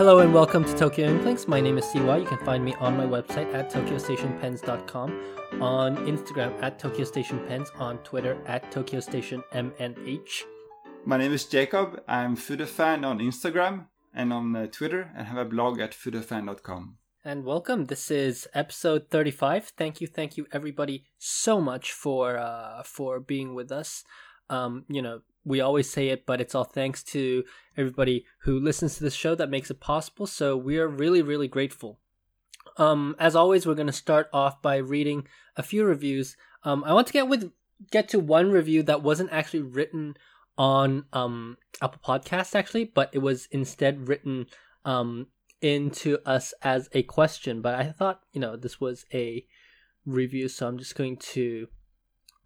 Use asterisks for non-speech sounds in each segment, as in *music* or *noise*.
Hello and welcome to Tokyo Inklings. My name is CY. You can find me on my website at tokyostationpens.com, on Instagram at Tokyo Station Pens, on Twitter at Tokyo Station MNH. My name is Jacob. I'm Fudefan on Instagram and on uh, Twitter, and have a blog at fudefan.com. And welcome. This is episode 35. Thank you, thank you, everybody, so much for uh, for being with us. Um, you know, we always say it, but it's all thanks to everybody who listens to this show that makes it possible. So we are really, really grateful. Um, as always, we're going to start off by reading a few reviews. Um, I want to get with get to one review that wasn't actually written on um, Apple Podcast actually, but it was instead written um, into us as a question. But I thought you know this was a review, so I'm just going to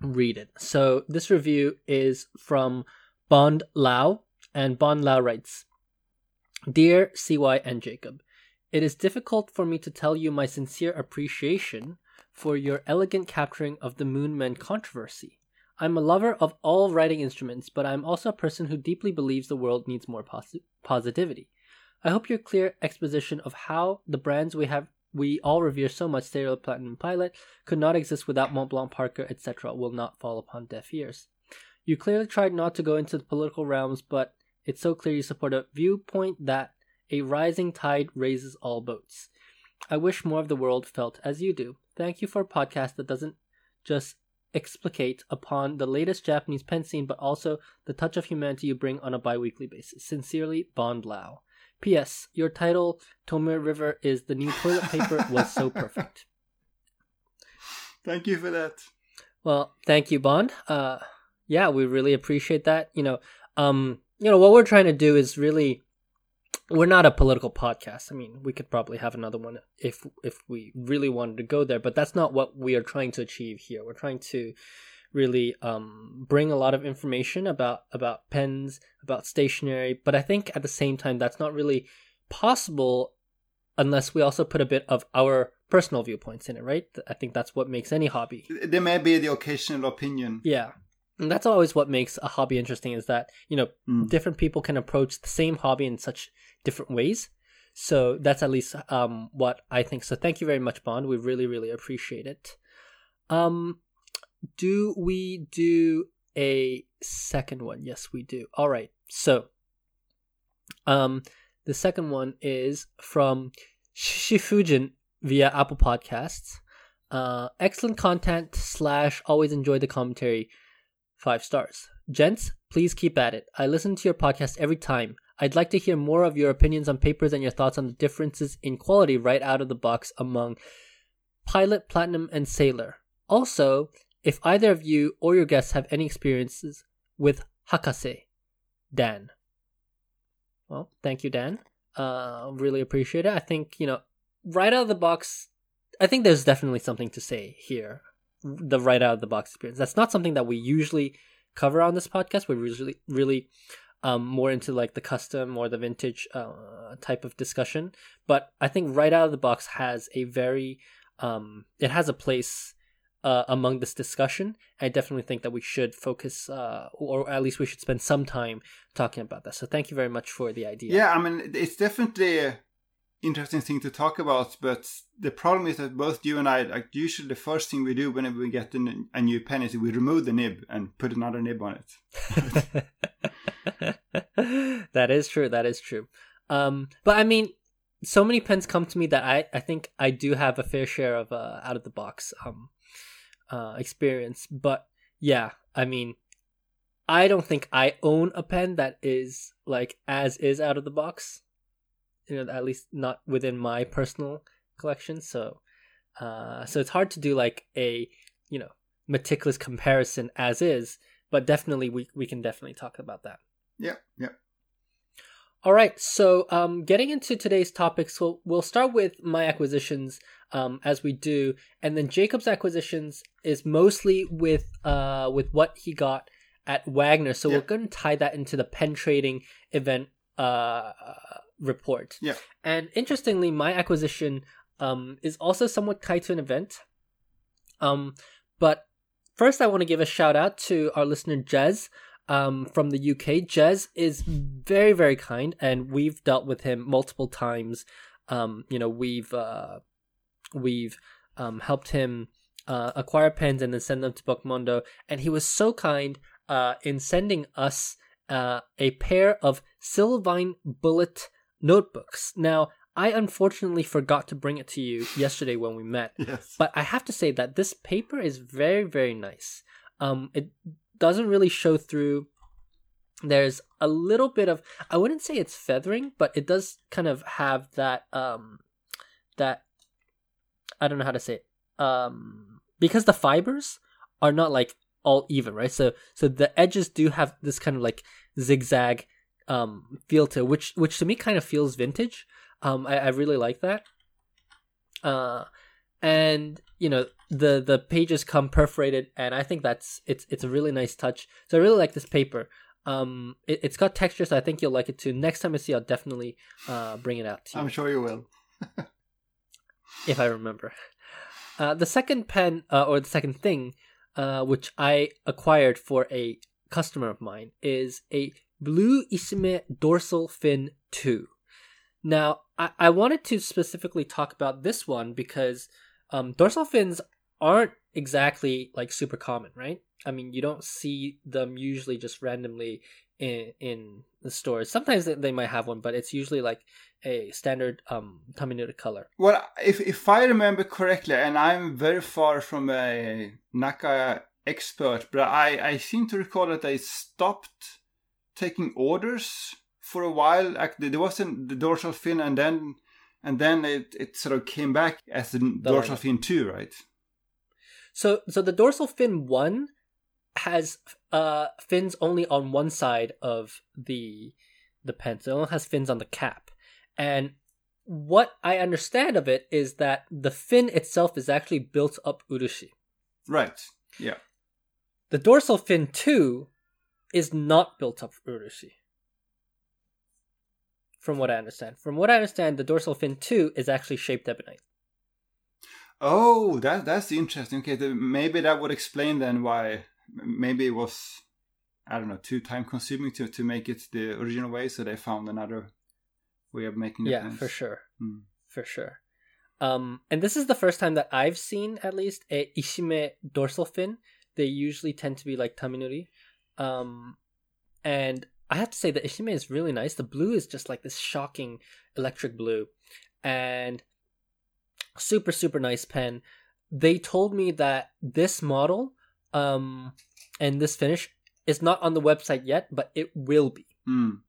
read it. So this review is from Bond Lau, and Bond Lau writes, "Dear CY and Jacob, it is difficult for me to tell you my sincere appreciation for your elegant capturing of the Moonman controversy." I'm a lover of all writing instruments, but I'm also a person who deeply believes the world needs more pos- positivity. I hope your clear exposition of how the brands we have we all revere so much, Stereo Platinum Pilot, could not exist without Mont Blanc Parker, etc., will not fall upon deaf ears. You clearly tried not to go into the political realms, but it's so clear you support a viewpoint that a rising tide raises all boats. I wish more of the world felt as you do. Thank you for a podcast that doesn't just explicate upon the latest Japanese pen scene, but also the touch of humanity you bring on a bi weekly basis. Sincerely, Bond Lau. P.S. Your title, Tomoe River, is the new toilet paper was so *laughs* perfect. Thank you for that. Well, thank you, Bond. Uh, yeah, we really appreciate that. You know, um, you know what we're trying to do is really, we're not a political podcast. I mean, we could probably have another one if if we really wanted to go there, but that's not what we are trying to achieve here. We're trying to really um, bring a lot of information about about pens, about stationery, but I think at the same time that's not really possible unless we also put a bit of our personal viewpoints in it, right? I think that's what makes any hobby. There may be the occasional opinion. Yeah. And that's always what makes a hobby interesting is that, you know, Mm. different people can approach the same hobby in such different ways. So that's at least um, what I think. So thank you very much, Bond. We really, really appreciate it. Um, do we do a second one? Yes, we do. All right. So, um, the second one is from Shifujin via Apple Podcasts. Uh, excellent content slash always enjoy the commentary. Five stars. Gents, please keep at it. I listen to your podcast every time. I'd like to hear more of your opinions on papers and your thoughts on the differences in quality right out of the box among Pilot, Platinum, and Sailor. Also, if either of you or your guests have any experiences with Hakase, Dan. Well, thank you, Dan. Uh, really appreciate it. I think, you know, right out of the box, I think there's definitely something to say here. The right out of the box experience. That's not something that we usually cover on this podcast. We're usually really um, more into like the custom or the vintage uh, type of discussion. But I think right out of the box has a very, um, it has a place uh, among this discussion. I definitely think that we should focus, uh, or at least we should spend some time talking about that. So thank you very much for the idea. Yeah, I mean, it's definitely a interesting thing to talk about, but the problem is that both you and I, like, usually the first thing we do whenever we get a, a new pen is we remove the nib and put another nib on it. *laughs* that is true. That is true. Um, but I mean, so many pens come to me that I, I think I do have a fair share of uh, out of the box um, uh, experience. But yeah, I mean, I don't think I own a pen that is like as is out of the box. You know, at least not within my personal collection. So, uh, so it's hard to do like a you know meticulous comparison as is. But definitely, we we can definitely talk about that. Yeah, yeah. All right, so um, getting into today's topics, we'll, we'll start with my acquisitions um, as we do, and then Jacob's acquisitions is mostly with uh, with what he got at Wagner. So Yeah. we're going to tie that into the pen trading event uh, report. Yeah. And interestingly, my acquisition um, is also somewhat tied to an event. Um, but first, I want to give a shout out to our listener Jez. Um, from the UK. Jez is very, very kind, and we've dealt with him multiple times. Um, you know, we've uh, we've um, helped him uh, acquire pens and then send them to Bookmundo, and he was so kind uh, in sending us uh, a pair of Sylvine Bullet notebooks. Now, I unfortunately forgot to bring it to you yesterday when we met. *laughs* Yes. But I have to say that this paper is very, very nice. Um, it doesn't really show through. There's a little bit of I wouldn't say it's feathering, but it does kind of have that um that I don't know how to say it. Um because the fibers are not like all even, right? So so the edges do have this kind of like zigzag um feel to which which to me kind of feels vintage. Um I, I really like that. Uh and you know the the pages come perforated and i think that's it's it's a really nice touch. So i really like this paper. Um it, it's got texture so i think you'll like it too. Next time i see i'll definitely uh bring it out to you. I'm sure you will. *laughs* if i remember. Uh the second pen uh, or the second thing uh which i acquired for a customer of mine is a blue Ishime dorsal fin 2 now I, I wanted to specifically talk about this one because um, dorsal fins aren't exactly like super common, right? I mean, you don't see them usually just randomly in in the stores. Sometimes they, they might have one, but it's usually like a standard um Tamenuri color. Well, if if I remember correctly, and I'm very far from a Naka expert, but I I seem to recall that they stopped taking orders for a while. Like there wasn't the dorsal fin, and then and then it it sort of came back as the dorsal lineup. fin two, right? So so the dorsal fin one has uh fins only on one side of the the pen. It only has fins on the cap. And what I understand of it is that the fin itself is actually built up urushi. Right. Yeah. The dorsal fin 2 is not built up urushi. From what I understand. From what I understand, the dorsal fin 2 is actually shaped ebonite. Oh, that that's interesting. Okay, maybe that would explain then why maybe it was I don't know too time consuming to to make it the original way, so they found another way of making the Yeah, pens. for sure. Hmm. For sure. Um, and this is the first time that I've seen at least a Ishime dorsal fin. They usually tend to be like Tamenuri. Um, and I have to say the Ishime is really nice. The blue is just like this shocking electric blue. And super, super nice pen. They told me that this model um, and this finish is not on the website yet, but it will be Hmm.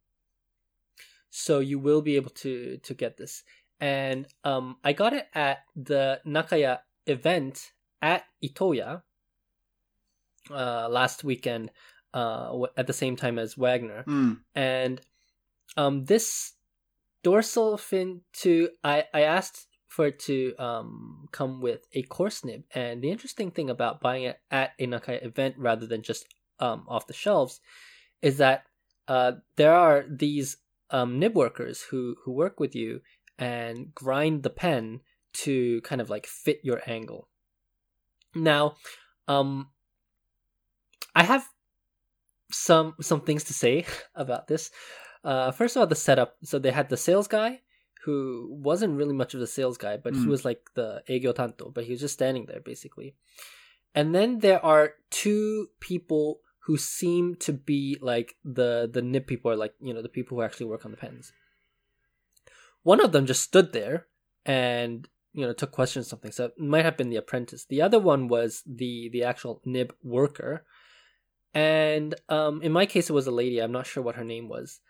so you will be able to to get this and um i got it at the nakaya event at itoya uh last weekend uh at the same time as wagner. Hmm. and um this dorsal fin to i i asked for it to um come with a coarse nib. And the interesting thing about buying it at a nakaya event rather than just um off the shelves is that uh there are these um nib workers who who work with you and grind the pen to kind of like fit your angle. Now um i have some some things to say *laughs* about this. Uh first of all the setup. So they had the sales guy who wasn't really much of a sales guy but he Mm. was like the egyo tanto but he was just standing there basically. And then there are two people who seem to be like the the nib people or like you know the people who actually work on the pens. One of them just stood there and you know took questions or something. So it might have been the apprentice. The other one was the the actual nib worker and um in my case it was a lady i'm not sure what her name was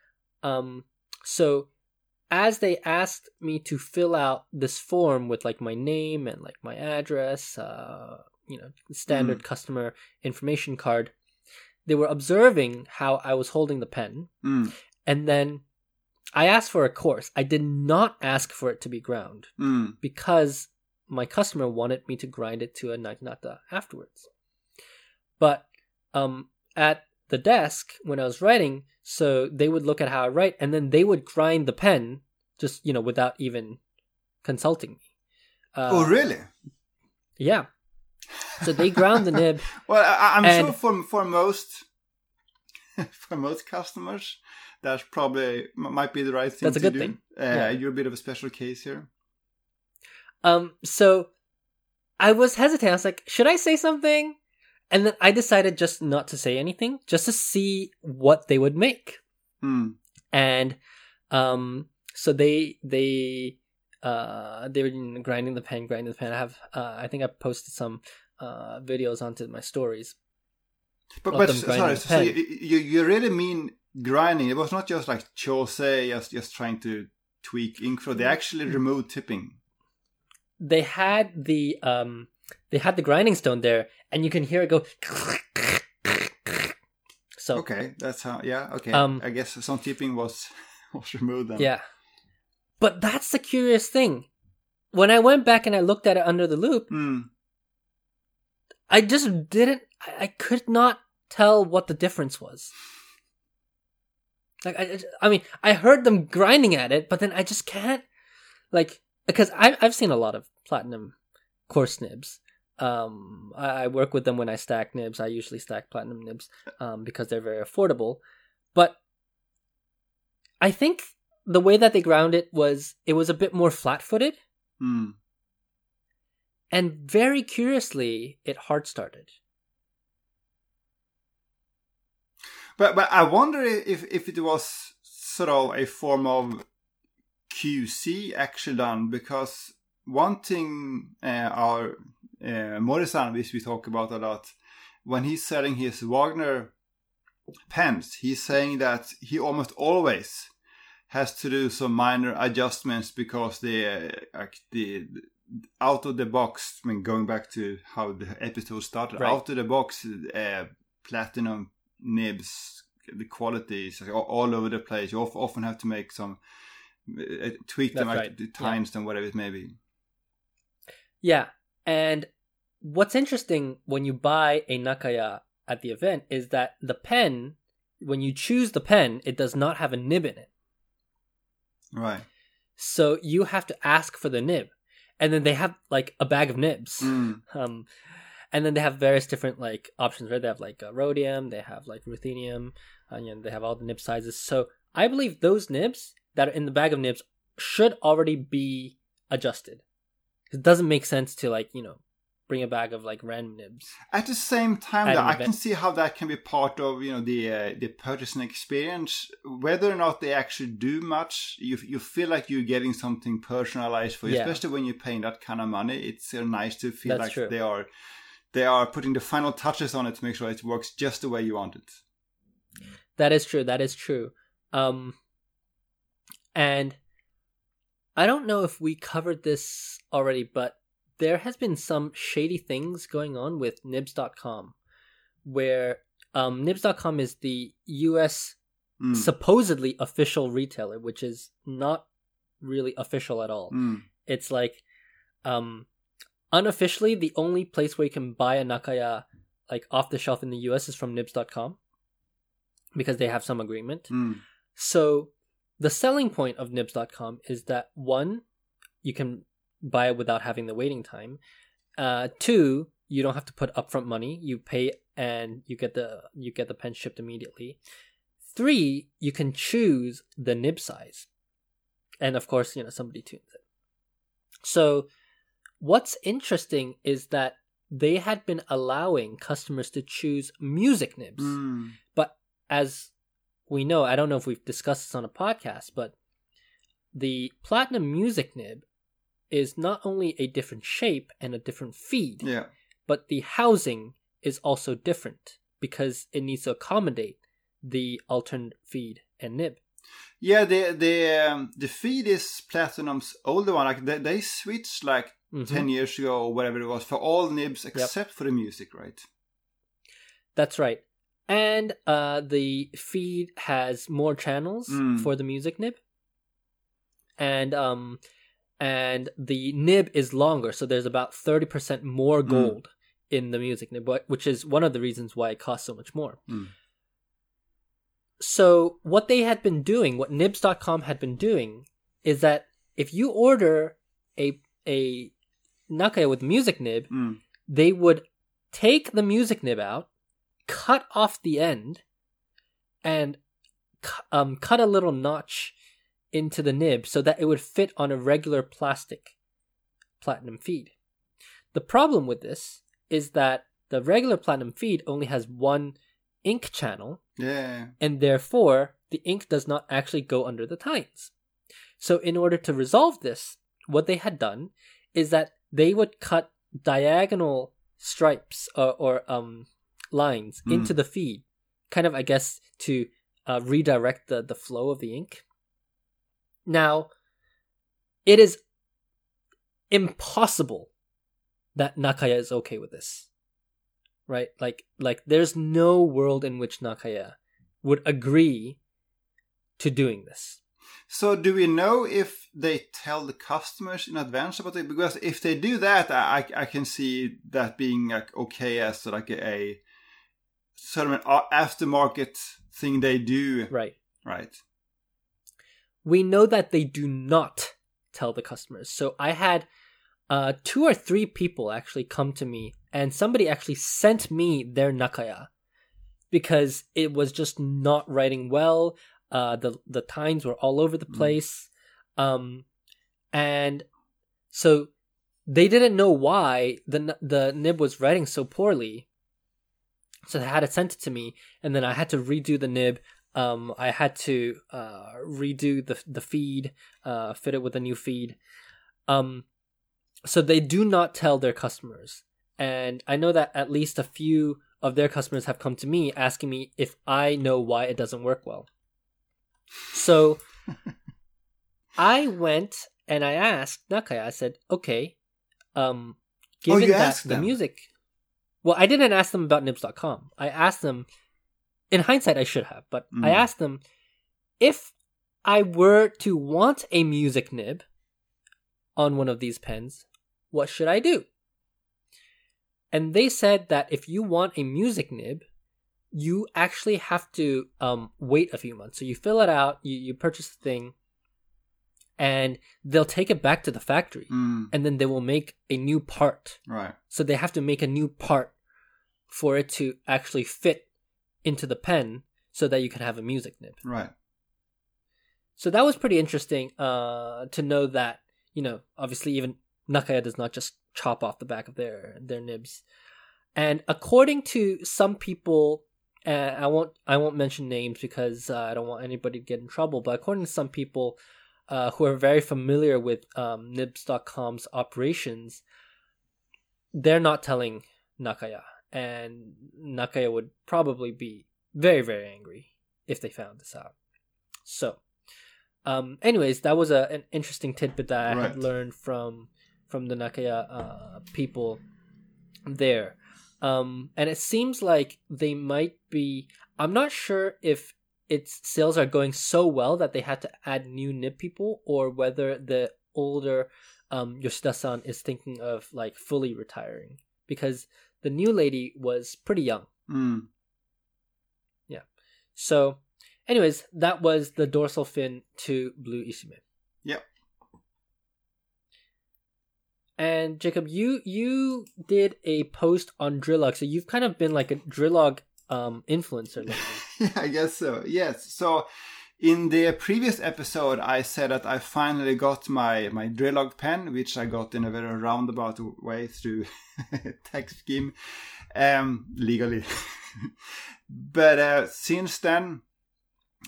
um so as they asked me to fill out this form with like my name and like my address uh you know standard customer information card they were observing how i was holding the pen Hmm. and then i asked for a coarse i did not ask for it to be ground Hmm. because my customer wanted me to grind it to a naginata afterwards. But um, at the desk when I was writing, so they would look at how I write, and then they would grind the pen, just you know, without even consulting me. Uh, oh, really? Yeah. So they ground the nib. *laughs* Well, I, I'm And- sure for for most *laughs* for most customers, that's probably might be the right thing. That's a to good do. thing. Uh, Yeah. You're a bit of a special case here. Um, so I was hesitant. I was like, should I say something? And then I decided just not to say anything, just to see what they would make. Hmm. And um, so they they uh they were grinding the pen, grinding the pen. I have uh, I think I posted some uh videos onto my stories. But but them s- grinding sorry, so, so you, you you really mean grinding? It was not just like chose just just trying to tweak ink flow. They actually removed tipping. They had the um they had the grinding stone there, and you can hear it go. So Okay, that's how. Yeah, okay. Um, I guess some tipping was *laughs* was removed then. Yeah. But that's the curious thing. When I went back and I looked at it under the loupe, Hmm. I just didn't I, I could not tell what the difference was. Like I I- I mean, I heard them grinding at it, but then I just can't like because I I've seen a lot of platinum coarse nibs. Um I, I work with them when I stack nibs. I usually stack platinum nibs um because they're very affordable. But I think the way that they ground it was it was a bit more flat-footed Hmm. and very curiously it hard started. But but I wonder if if it was sort of a form of QC actually done because one thing uh, our uh, Morrison, which we talk about a lot, when he's selling his Wagner pens, he's saying that he almost always has to do some minor adjustments because the uh, like the out of the box. I mean, going back to how the episode started, Right. out of the box, uh, platinum nibs, the quality is all, over the place. You often have to make some uh, tweak them, That's like right. the Yeah. times and whatever it may be. Yeah, and what's interesting when you buy a Nakaya at the event is that the pen, when you choose the pen, it does not have a nib in it. Right. So you have to ask for the nib. And then they have like a bag of nibs. Mm. Um, and then they have various different like options, right? They have like uh, rhodium, they have like ruthenium, you know, they have all the nib sizes. So I believe those nibs that are in the bag of nibs should already be adjusted. It doesn't make sense to like you know bring a bag of like random nibs. At the same time, though, I can see how that can be part of you know the uh, the purchasing experience. Whether or not they actually do much, you you feel like you're getting something personalized for you, Yeah. especially when you're paying that kind of money. It's uh, nice to feel That's like true. they are they are putting the final touches on it to make sure it works just the way you want it. That is true. That is true. Um, and I don't know if we covered this already, but there has been some shady things going on with Nibs.com, where um, Nibs.com is the U.S. Mm. supposedly official retailer, which is not really official at all. Mm. It's like, um, unofficially, the only place where you can buy a Nakaya like off the shelf in the U.S. is from Nibs.com because they have some agreement. Mm. So the selling point of nibs.com is that one, you can buy it without having the waiting time. Uh, two, you don't have to put upfront money. You pay and you get the you get the pen shipped immediately. Three, you can choose the nib size. And of course, you know, somebody tunes it. So what's interesting is that they had been allowing customers to choose music nibs Mm. as we know, I don't know if we've discussed this on a podcast, but the platinum music nib is not only a different shape and a different feed, Yeah. but the housing is also different because it needs to accommodate the alternate feed and nib. Yeah, the the um, the feed is Platinum's older one. Like they, they switched like Mhm. ten years ago or whatever it was for all nibs except for the music, right? That's right. And uh, the feed has more channels Mm. for the music nib. And um and the nib is longer, so there's about 30% more Mm. gold in the music nib, which is one of the reasons why it costs so much more. Mm. So what they had been doing, what nibs.com had been doing is that if you order a a Nakaya with music nib, Mm. they would take the music nib out, cut off the end, and um, cut a little notch into the nib so that it would fit on a regular plastic platinum feed. The problem with this is that the regular platinum feed only has one ink channel, Yeah. and therefore the ink does not actually go under the tines. So, in order to resolve this, what they had done is that they would cut diagonal stripes or, or um, lines Mm. into the feed, kind of, I guess, to uh, redirect the, the flow of the ink. Now, it is impossible that Nakaya is okay with this. Right? Like like there's no world in which Nakaya would agree to doing this. So do we know if they tell the customers in advance about it? Because if they do that, I, I can see that being like okay as like a sort of an aftermarket thing they do, Right. right? We know that they do not tell the customers. So I had uh two or three people actually come to me and somebody actually sent me their Nakaya because it was just not writing well. Uh the the tines were all over the Mm. place. Um and so they didn't know why the the nib was writing so poorly. So they had it sent it to me and then I had to redo the nib um, I had to uh, redo the the feed, uh, fit it with a new feed. Um, so they do not tell their customers, and I know that at least a few of their customers have come to me asking me if I know why it doesn't work well. So *laughs* I went and I asked Nakaya. I said, "Okay, um, given you that the music." Well, I didn't ask them about nibs.com. I asked them in hindsight, I should have, but I Mm. asked them if I were to want a music nib on one of these pens, what should I do? And they said that if you want a music nib, you actually have to um, wait a few months. So you fill it out, you, you purchase the thing, and they'll take it back to the factory, Mm, and then they will make a new part. right. So they have to make a new part for it to actually fit into the pen so that you can have a music nib. Right. So that was pretty interesting uh, to know that, you know, obviously even Nakaya does not just chop off the back of their their nibs. And according to some people, uh, I won't I won't mention names because uh, I don't want anybody to get in trouble. But according to some people uh, who are very familiar with um, Nibs.com's operations, they're not telling Nakaya, and Nakaya would probably be very very angry if they found this out. So, um, anyways, that was a, an interesting tidbit that I had learned from from the Nakaya uh, people there. Um, and it seems like they might be. I'm not sure if its sales are going so well that they had to add new nib people, or whether the older um, Yoshida-san is thinking of like fully retiring because the new lady was pretty young. Mm. Yeah. So, anyways, that was the dorsal fin to Blue Ishime. Yep. And Jacob, you you did a post on Drillog, so you've kind of been like a Drillog um influencer lately. Yeah, *laughs* I guess so. Yes. So in the previous episode, I said that I finally got my my Drillog pen, which I got in a very roundabout way through *laughs* tax scheme, um, legally. *laughs* but uh, since then,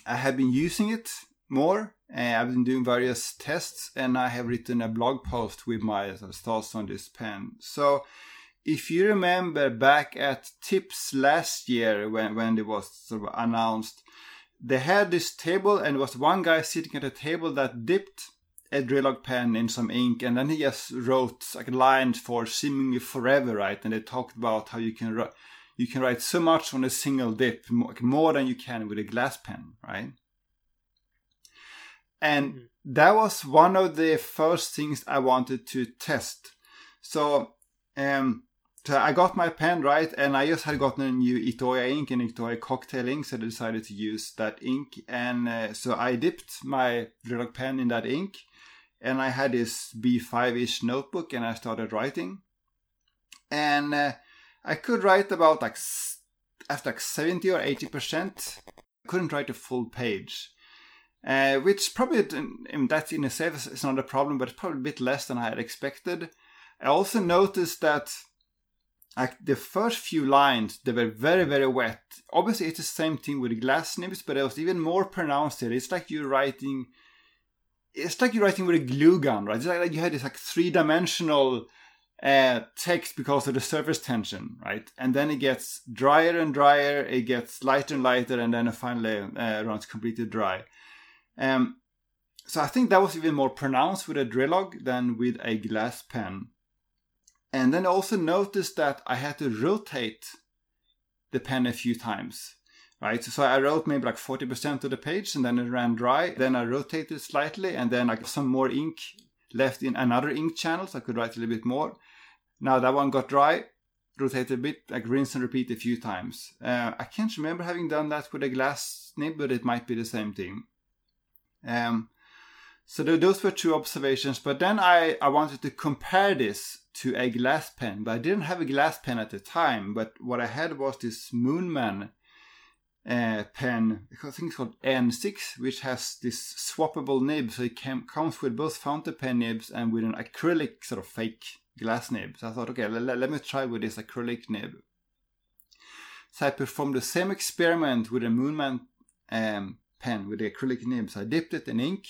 I have been using it more. Uh, I've been doing various tests, and I have written a blog post with my thoughts on this pen. So if you remember back at tips last year when, when it was sort of announced they had this table and there was one guy sitting at a table that dipped a Drillog pen in some ink and then he just wrote like lines for seemingly forever right? And they talked about how you can write you can write so much on a single dip more, than you can with a glass pen right? And Mhm. that was one of the first things I wanted to test. So um so I got my pen right, and I just had gotten a new Itoya ink and Itoya cocktail ink, so I decided to use that ink. And uh, so I dipped my Drillog pen in that ink, and I had this B5-ish notebook, and I started writing. And uh, I could write about like after like 70 or 80 percent I couldn't write a full page. Uh, which probably in that in itself is not a problem, but it's probably a bit less than I had expected. I also noticed that like the first few lines they were very very wet. Obviously, it's the same thing with glass nibs, but it was even more pronounced. It's like you're writing. It's like you're writing with a glue gun, right? It's like you had this like three dimensional uh, text because of the surface tension, right? And then it gets drier and drier, it gets lighter and lighter, and then it finally uh, runs completely dry. Um, so I think that was even more pronounced with a Drillog than with a glass pen. And then also noticed that I had to rotate the pen a few times, right? So I wrote maybe like 40% of the page and then it ran dry. Then I rotated slightly and then like some more ink left in another ink channel so I could write a little bit more. Now that one got dry, rotate a bit, like rinse and repeat a few times. Uh, I can't remember having done that with a glass nib, but it might be the same thing. Um, so those were two observations. But then I, I wanted to compare this to a glass pen, but I didn't have a glass pen at the time. But what I had was this Moonman uh, pen, I think it's called N6, which has this swappable nib. So it came, comes with both fountain pen nibs and with an acrylic sort of fake glass nib. So I thought, okay, let, let me try with this acrylic nib. So I performed the same experiment with a Moonman um, pen with the acrylic nibs. I dipped it in ink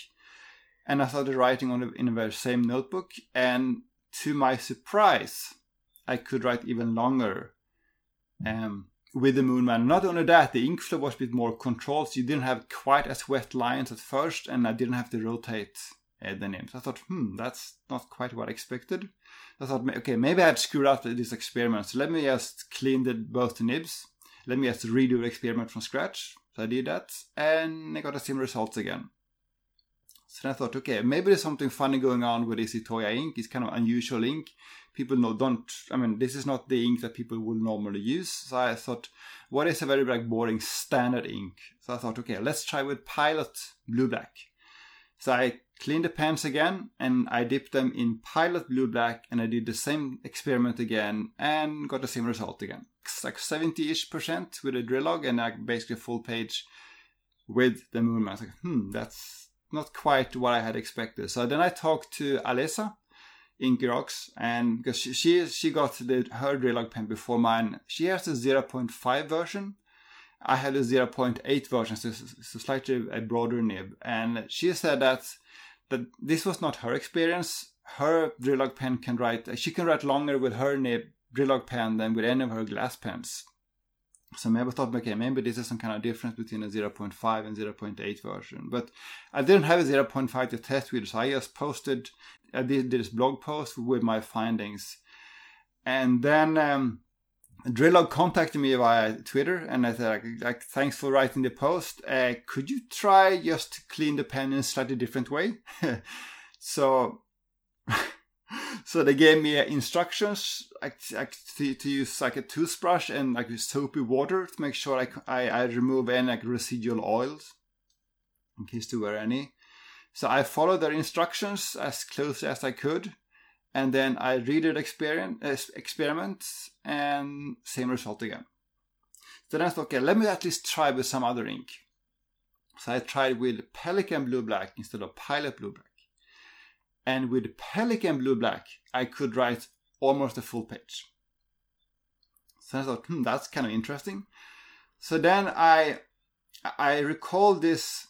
and I started writing on the, in the very same notebook. And to my surprise, I could write even longer um, with the Moonman. Not only that, the ink flow was a bit more controlled, so you didn't have quite as wet lines at first, and I didn't have to rotate uh, the nibs. I thought, hmm, that's not quite what I expected. I thought, okay, maybe I had screwed up this experiment, so let me just clean the, both the nibs. Let me just redo the experiment from scratch. So I did that, and I got the same results again. So then I thought, okay, maybe there's something funny going on with this Itoya ink. It's kind of unusual ink. People know, don't, I mean, this is not the ink that people would normally use. So I thought, what is a very like boring standard ink? So I thought, okay, let's try with Pilot Blue Black. So I cleaned the pens again and I dipped them in Pilot Blue Black and I did the same experiment again and got the same result again. It's like 70-ish percent with a Drillog and like basically full page with the moon. I was like, hmm, that's not quite what I had expected. So then I talked to Alessa in Girox, and because she, she she got the her Drillog pen before mine, she has a 0.5 version. I had a 0.8 version, so slightly a broader nib. And she said that that this was not her experience. Her Drillog pen can write, she can write longer with her nib Drillog pen than with any of her glass pens. So maybe I thought, okay, maybe this is some kind of difference between a 0.5 and 0.8 version. But I didn't have a 0.5 to test with, so I just posted, this blog post with my findings. And then um, Drillog contacted me via Twitter and I said, like, thanks for writing the post. Uh, could you try just to clean the pen in a slightly different way? *laughs* so *laughs* *laughs* so they gave me uh, instructions to, to, use like a toothbrush and like soapy water to make sure I, I, I remove any like residual oils in case there were any. So I followed their instructions as closely as I could, and then I redid experiment, experiments and same result again. So then I thought, okay, let me at least try with some other ink. So I tried with Pelikan Blue Black instead of Pilot Blue Black. And with Pelikan Blue Black, I could write almost a full page. So I thought, hmm, that's kind of interesting. So then I I recall this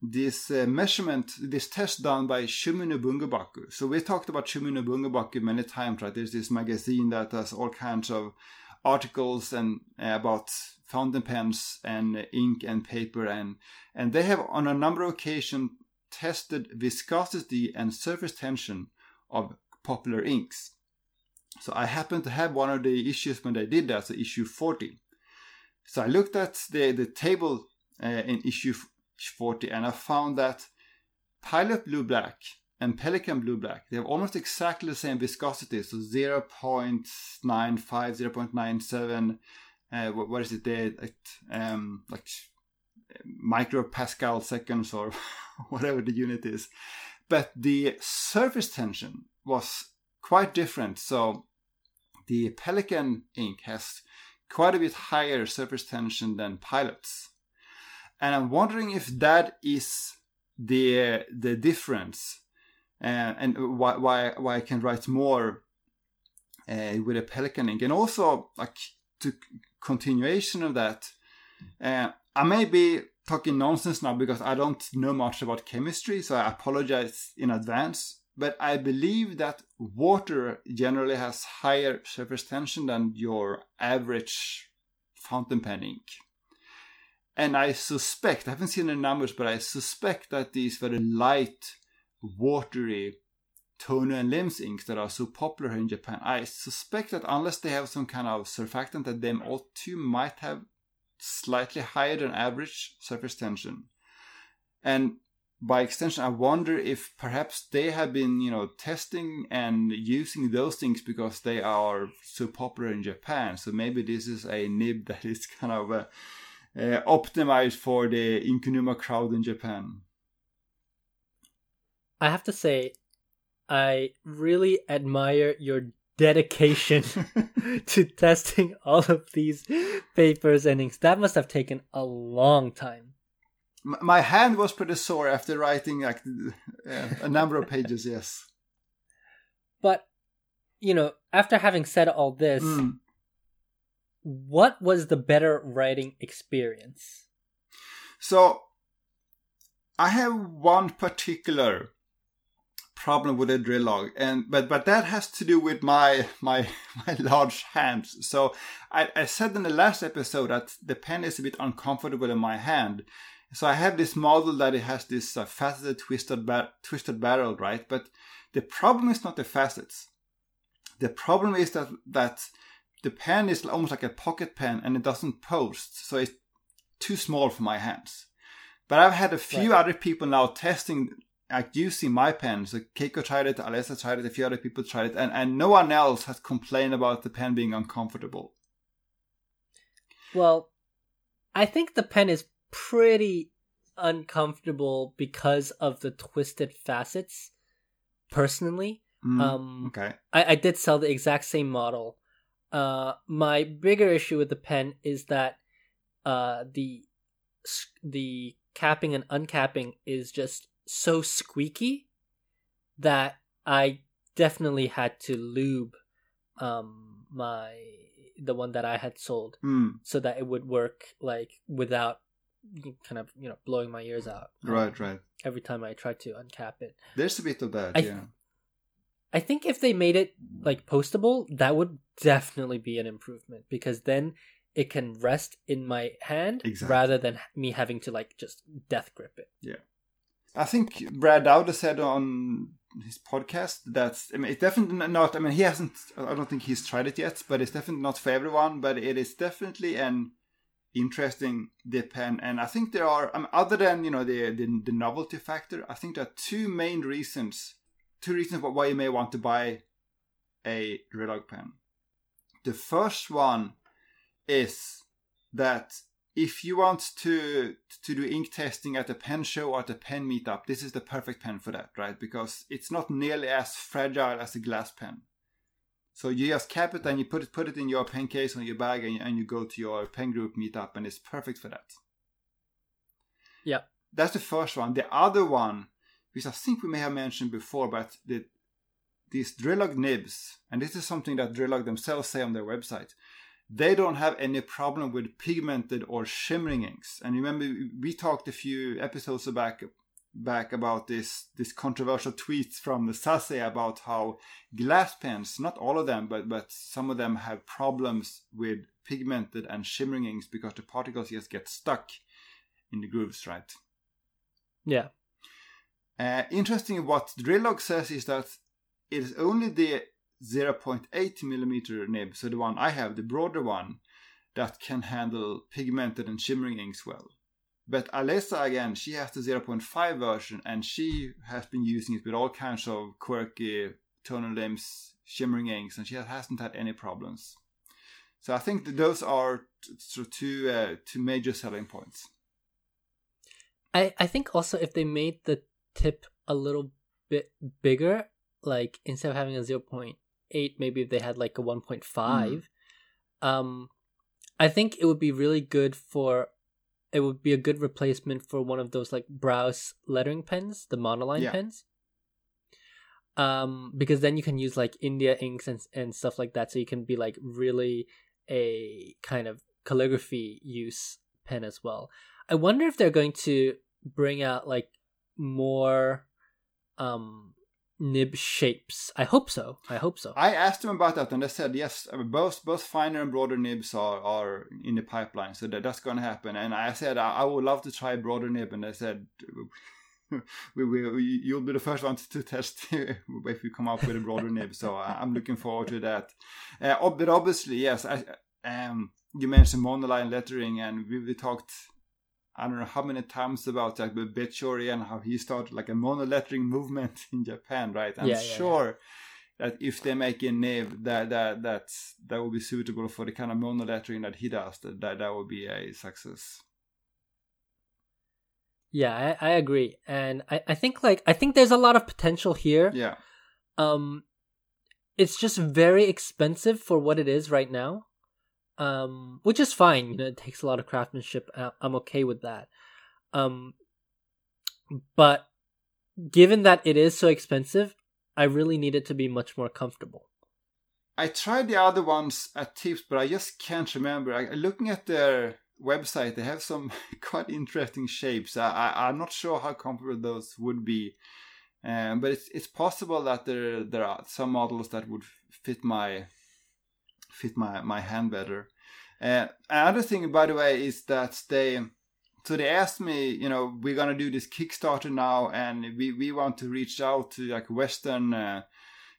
this uh, measurement, this test done by Shumi no Bungubako. So we talked about Shumi no Bungubako many times, right? There's this magazine that has all kinds of articles and uh, about fountain pens and ink and paper and and they have on a number of occasions tested viscosity and surface tension of popular inks. So I happened to have one of the issues when they did that, so issue 40. So I looked at the, the table uh, in issue 40 and I found that Pilot Blue Black and Pelikan Blue Black, they have almost exactly the same viscosity, so 0.95, 0.97, uh, what, what is it there, um, like micropascal seconds or *laughs* whatever the unit is. But the surface tension was quite different. So the Pelikan ink has quite a bit higher surface tension than Pilots. and I'm wondering if that is the the difference, uh, and why why why I can write more uh, with a Pelican ink, and also like to continuation of that. Uh, I may be talking nonsense now because I don't know much about chemistry, so I apologize in advance. But I believe that water generally has higher surface tension than your average fountain pen ink. And I suspect, I haven't seen the numbers, but I suspect that these very light, watery Tono and Lims inks that are so popular in Japan, I suspect that unless they have some kind of surfactant, that them all too might have slightly higher than average surface tension. And by extension, I wonder if perhaps they have been, you know, testing and using those things because they are so popular in Japan. So maybe this is a nib *laughs* that is kind of uh, uh, optimized for the Inkunuma crowd in Japan. I have to say, I really admire your dedication *laughs* to testing all of these papers and inks. That must have taken a long time my hand was pretty sore after writing like a number of pages yes but you know after having said all this mm. what was the better writing experience so i have one particular problem with a Drillog and but but that has to do with my my *laughs* my large hands so i i said in the last episode that the pen is a bit uncomfortable in my hand so I have this model that it has this uh, faceted twisted bar- twisted barrel, right? But the problem is not the facets. The problem is that that the pen is almost like a pocket pen and it doesn't post, so it's too small for my hands. But I've had a few right. other people now testing like see my pen. So Keiko tried it, Alessa tried it, a few other people tried it, and, and no one else has complained about the pen being uncomfortable. Well, I think the pen is pretty uncomfortable because of the twisted facets. Personally, mm, um, okay, I, I did sell the exact same model. Uh, my bigger issue with the pen is that uh, the the capping and uncapping is just so squeaky that I definitely had to lube um my the one that I had sold mm. so that it would work like without kind of you know blowing my ears out. Um, right, right. Every time I try to uncap it, there's a bit of that. I, yeah. I think if they made it like postable, that would definitely be an improvement because then it can rest in my hand exactly. rather than me having to like just death grip it. Yeah. I think Brad Dowdy said on his podcast that I mean it's definitely not I mean he hasn't I don't think he's tried it yet, but it's definitely not for everyone, but it is definitely an interesting dip pen. And i think there are um, other than you know the, the, the novelty factor i think there are two main reasons two reasons why you may want to buy a Drillog pen. The first one is that if you want to to do ink testing at a pen show or at a pen meetup this is the perfect pen for that right because it's not nearly as fragile as a glass pen so you just cap it and you put it put it in your pen case on your bag and you, and you go to your pen group meetup and it's perfect for that. Yeah. That's the first one. The other one, which I think we may have mentioned before, but the these Drillog nibs, and this is something that Drillog themselves say on their website, they don't have any problem with pigmented or shimmering inks. And remember, we talked a few episodes back back about this this controversial tweets from the Sase about how glass pens, not all of them, but but some of them have problems with pigmented and shimmering inks because the particles just get stuck in the grooves, right? Yeah. Uh, interesting, what Drillog says is that it is only the 0.8 millimeter nib, so the one I have, the broader one, that can handle pigmented and shimmering inks well. But Alessa again, she has the 0.5 version and she has been using it with all kinds of quirky tonal limbs, shimmering inks, and she hasn't had any problems. So I think that those are two uh, two major selling points. I I think also if they made the tip a little bit bigger, like instead of having a 0.8, maybe if they had like a 1.5, mm. um, I think it would be really good for it would be a good replacement for one of those like Brause lettering pens, the monoline Yeah. pens. Um, because then you can use like India inks and and stuff like that, so you can be like really a kind of calligraphy use pen as well. I wonder if they're going to bring out like more um nib shapes. I hope so. I hope so. I asked them about that, and they said yes. Both both finer and broader nibs are, are in the pipeline, so that, that's going to happen. And I said I, I would love to try a broader nib, and they said *laughs* we will. You'll be the first one to, test *laughs* if we come up with a broader nib. So I, I'm looking forward to that. Uh, but obviously, yes. I, um, you mentioned monoline lettering, and we, we talked. I don't know how many times about that with Betchori and how he started like a monolettering *laughs* movement in Japan, right? I'm Yeah, yeah, yeah. sure that if they make a nib that that that's that will be suitable for the kind of monolettering that he does, that that, that will be a success. Yeah, I, I agree, and I, I think like I think there's a lot of potential here. Yeah. Um, it's just very expensive for what it is right now. Um, which is fine. You know, it takes a lot of craftsmanship. I'm okay with that. Um, but given that it is so expensive, I really need it to be much more comfortable. I tried the other ones at Tips, but I just can't remember. I, looking at their website, they have some *laughs* quite interesting shapes. I I'm not sure how comfortable those would be, um, but it's it's possible that there there are some models that would fit my fit my my hand better. Uh, another thing, by the way, is that they so they asked me, you know, we're gonna do this Kickstarter now, and we we want to reach out to like Western. Uh,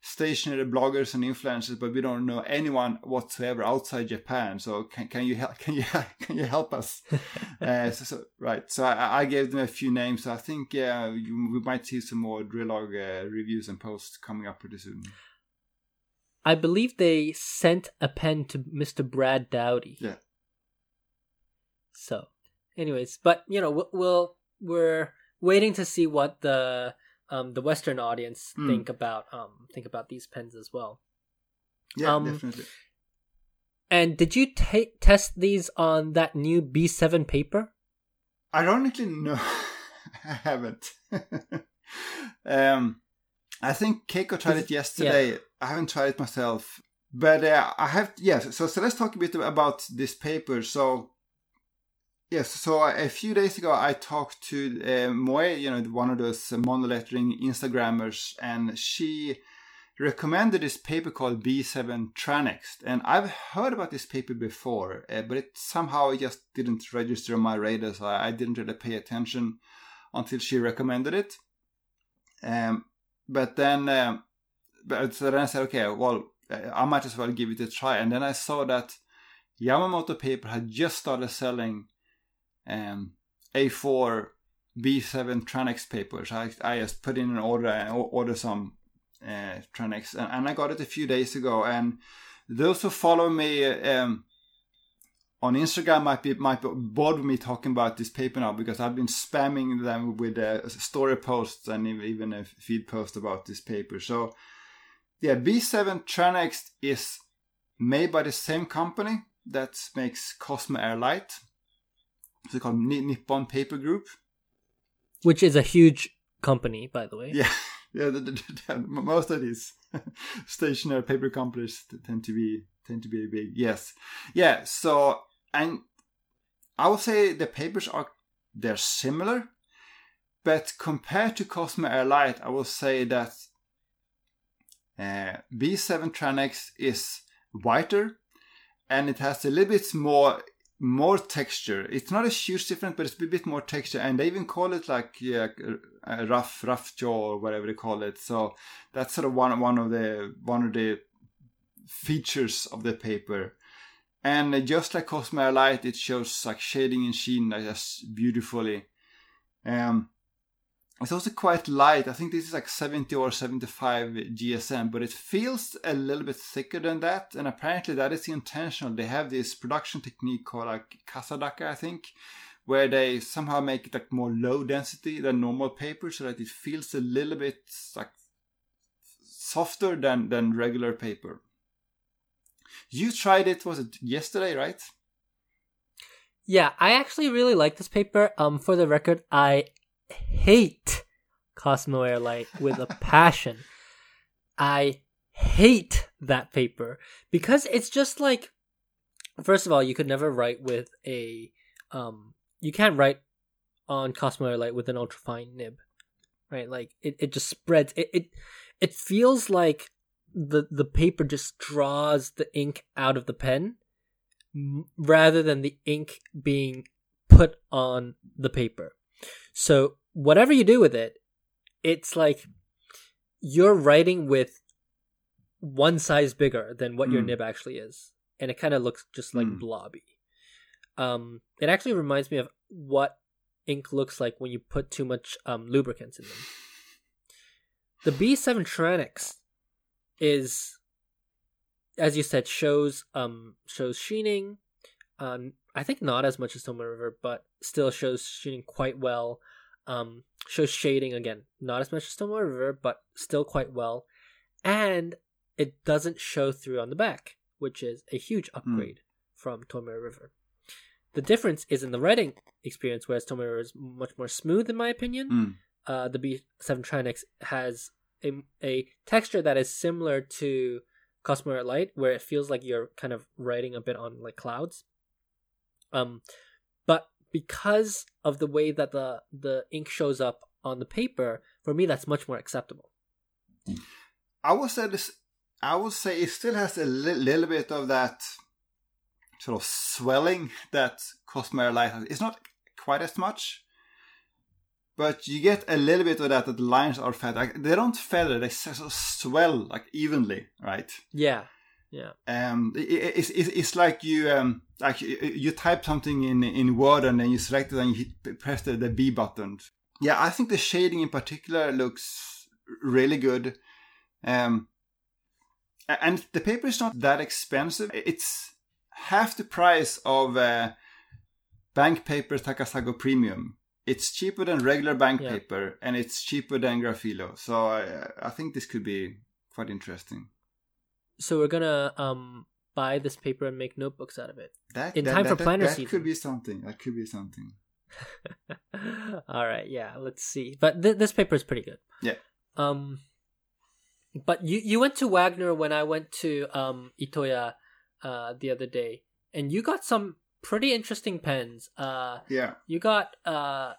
stationary bloggers and influencers, but we don't know anyone whatsoever outside Japan. So can can you help? *laughs* Can you can you help us? *laughs* uh, so, so right. So I, I gave them a few names. So I think uh, you, we might see some more Drillog uh, reviews and posts coming up pretty soon. I believe they sent a pen to Mr. Brad Dowdy. Yeah. So, anyways, but you know, we'll, we'll we're waiting to see what the um the Western audience Hmm. think about um think about these pens as well. Yeah, Um, definitely. And did you ta test these on that new B7 paper? Ironically, no, *laughs* I haven't. *laughs* um, I think Keiko tried it yesterday. I haven't tried it myself, but uh, I have. Yes, so so let's talk a bit about this paper. So. Yes, so a few days ago I talked to uh, Moe, you know, one of those monolettering Instagrammers, and she recommended this paper called B7 Tranext. And I've heard about this paper before, uh, but it somehow just didn't register on my radar, so I, I didn't really pay attention until she recommended it. Um, but then, um, but so then I said, okay, well, uh, I might as well give it a try. And then I saw that Yamamoto Paper had just started selling um, A4 B7 Tranext papers. I, I just put in an order and o- order some uh, Tranext, and, and I got it a few days ago. And those who follow me um, on Instagram might be might be bored with me talking about this paper now because I've been spamming them with uh, story posts and even a feed post about this paper. So, yeah, B7 Tranext is made by the same company that makes Cosmo Air Light. It's called Ni- Nippon Paper Group. Which is a huge company, by the way. Yeah, *laughs* yeah. The, the, the, most of these *laughs* stationary paper companies tend to be tend to be big. Yes, yeah. So and I would say the papers are they're similar, but compared to Cosmo Air Light, I will say that uh, B7 Tranext is whiter, and it has a little bit more more texture. It's not a huge difference, but it's a bit more texture, and they even call it like yeah, a rough rough jaw or whatever they call it. So that's sort of one one of the one of the features of the paper. And just like Cosmo Air Light, it shows like shading and sheen like, just beautifully. Um, it's also quite light. I think this is like 70 or 75 GSM, but it feels a little bit thicker than that. And apparently that is intentional. They have this production technique called like Kasadaka, I think, where they somehow make it like more low density than normal paper so that it feels a little bit like softer than, than regular paper. You tried it, was it yesterday, right? Yeah, I actually really like this paper. Um, for the record, I hate Cosmo Air Light with a *laughs* passion. I hate that paper because it's just like first of all, you could never write with a um you can't write on Cosmo Air Light with an ultrafine nib. Right? Like it, it just spreads it, it it feels like the the paper just draws the ink out of the pen rather than the ink being put on the paper. So whatever you do with it, it's like you're writing with one size bigger than what mm. your hmm. nib actually is, and it kind of looks just like mm. blobby. Um, it actually reminds me of what ink looks like when you put too much um, lubricants in them. The B7 Tranext is, as you said, shows um shows sheening. Um, I think not as much as Tomoe River, but still shows sheening quite well. Um, shows shading again, not as much as Tomoe River, but still quite well. And it doesn't show through on the back, which is a huge hmm. upgrade mm. from Tomoe River. The difference is in the writing experience, whereas Tomoe River is much more smooth, in my opinion. Mm. Uh, the B7 Tranext has a, a texture that is similar to Cosmo Air Light, where it feels like you're kind of writing a bit on like clouds. Um, but because of the way that the the ink shows up on the paper, for me that's much more acceptable. I would say this I would say it still has a li- little bit of that sort of swelling that Cosmo Air Light has. It's not quite as much, but you get a little bit of that. That the lines are feathered. Like, they don't feather; they swell like evenly, right? Yeah, yeah. Um, it, it's, it's it's like you um like you type something in in Word and then you select it and you hit, press the, the B button. Yeah, I think the shading in particular looks really good. Um, and the paper is not that expensive. It's half the price of uh, bank paper Takasago Premium. It's cheaper than regular bank yeah. paper, and it's cheaper than Graphilo. So I, I think this could be quite interesting. So we're gonna um buy this paper and make notebooks out of it that, in that, time that, for planner that, season. That could be something. That could be something. *laughs* All right, yeah, let's see. But th- this paper is pretty good. Yeah. Um, but you you went to Wagner when I went to um Itoya uh the other day, and you got some pretty interesting pens. Uh, yeah. You got uh,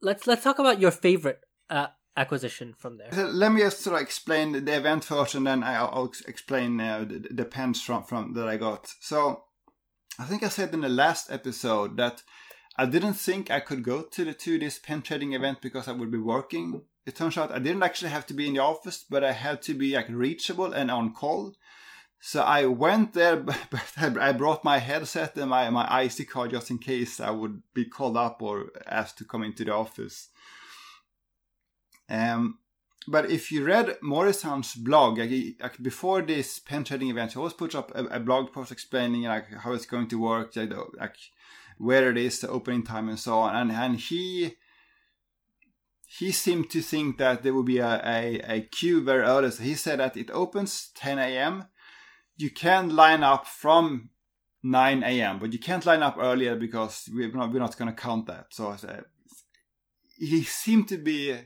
let's let's talk about your favorite uh acquisition from there. Let me just sort of explain the event first, and then I'll, explain uh, the, the pens from from that I got. So, I think I said in the last episode that I didn't think I could go to the to this pen trading event because I would be working it turns out I didn't actually have to be in the office, but I had to be like reachable and on call. So I went there, *laughs* but I brought my headset and my, my IC card just in case I would be called up or asked to come into the office. Um, but if you read Mori-san's blog, like, before this pen trading event, he always puts up a, a, blog post explaining like how it's going to work, like, like where it is, the opening time, and so on. And and he he seemed to think that there would be a, a, a queue very early. So he said that it opens 10 a.m. You can line up from 9 a.m., but you can't line up earlier because we're not, we're not going to count that. So uh, he seemed to be,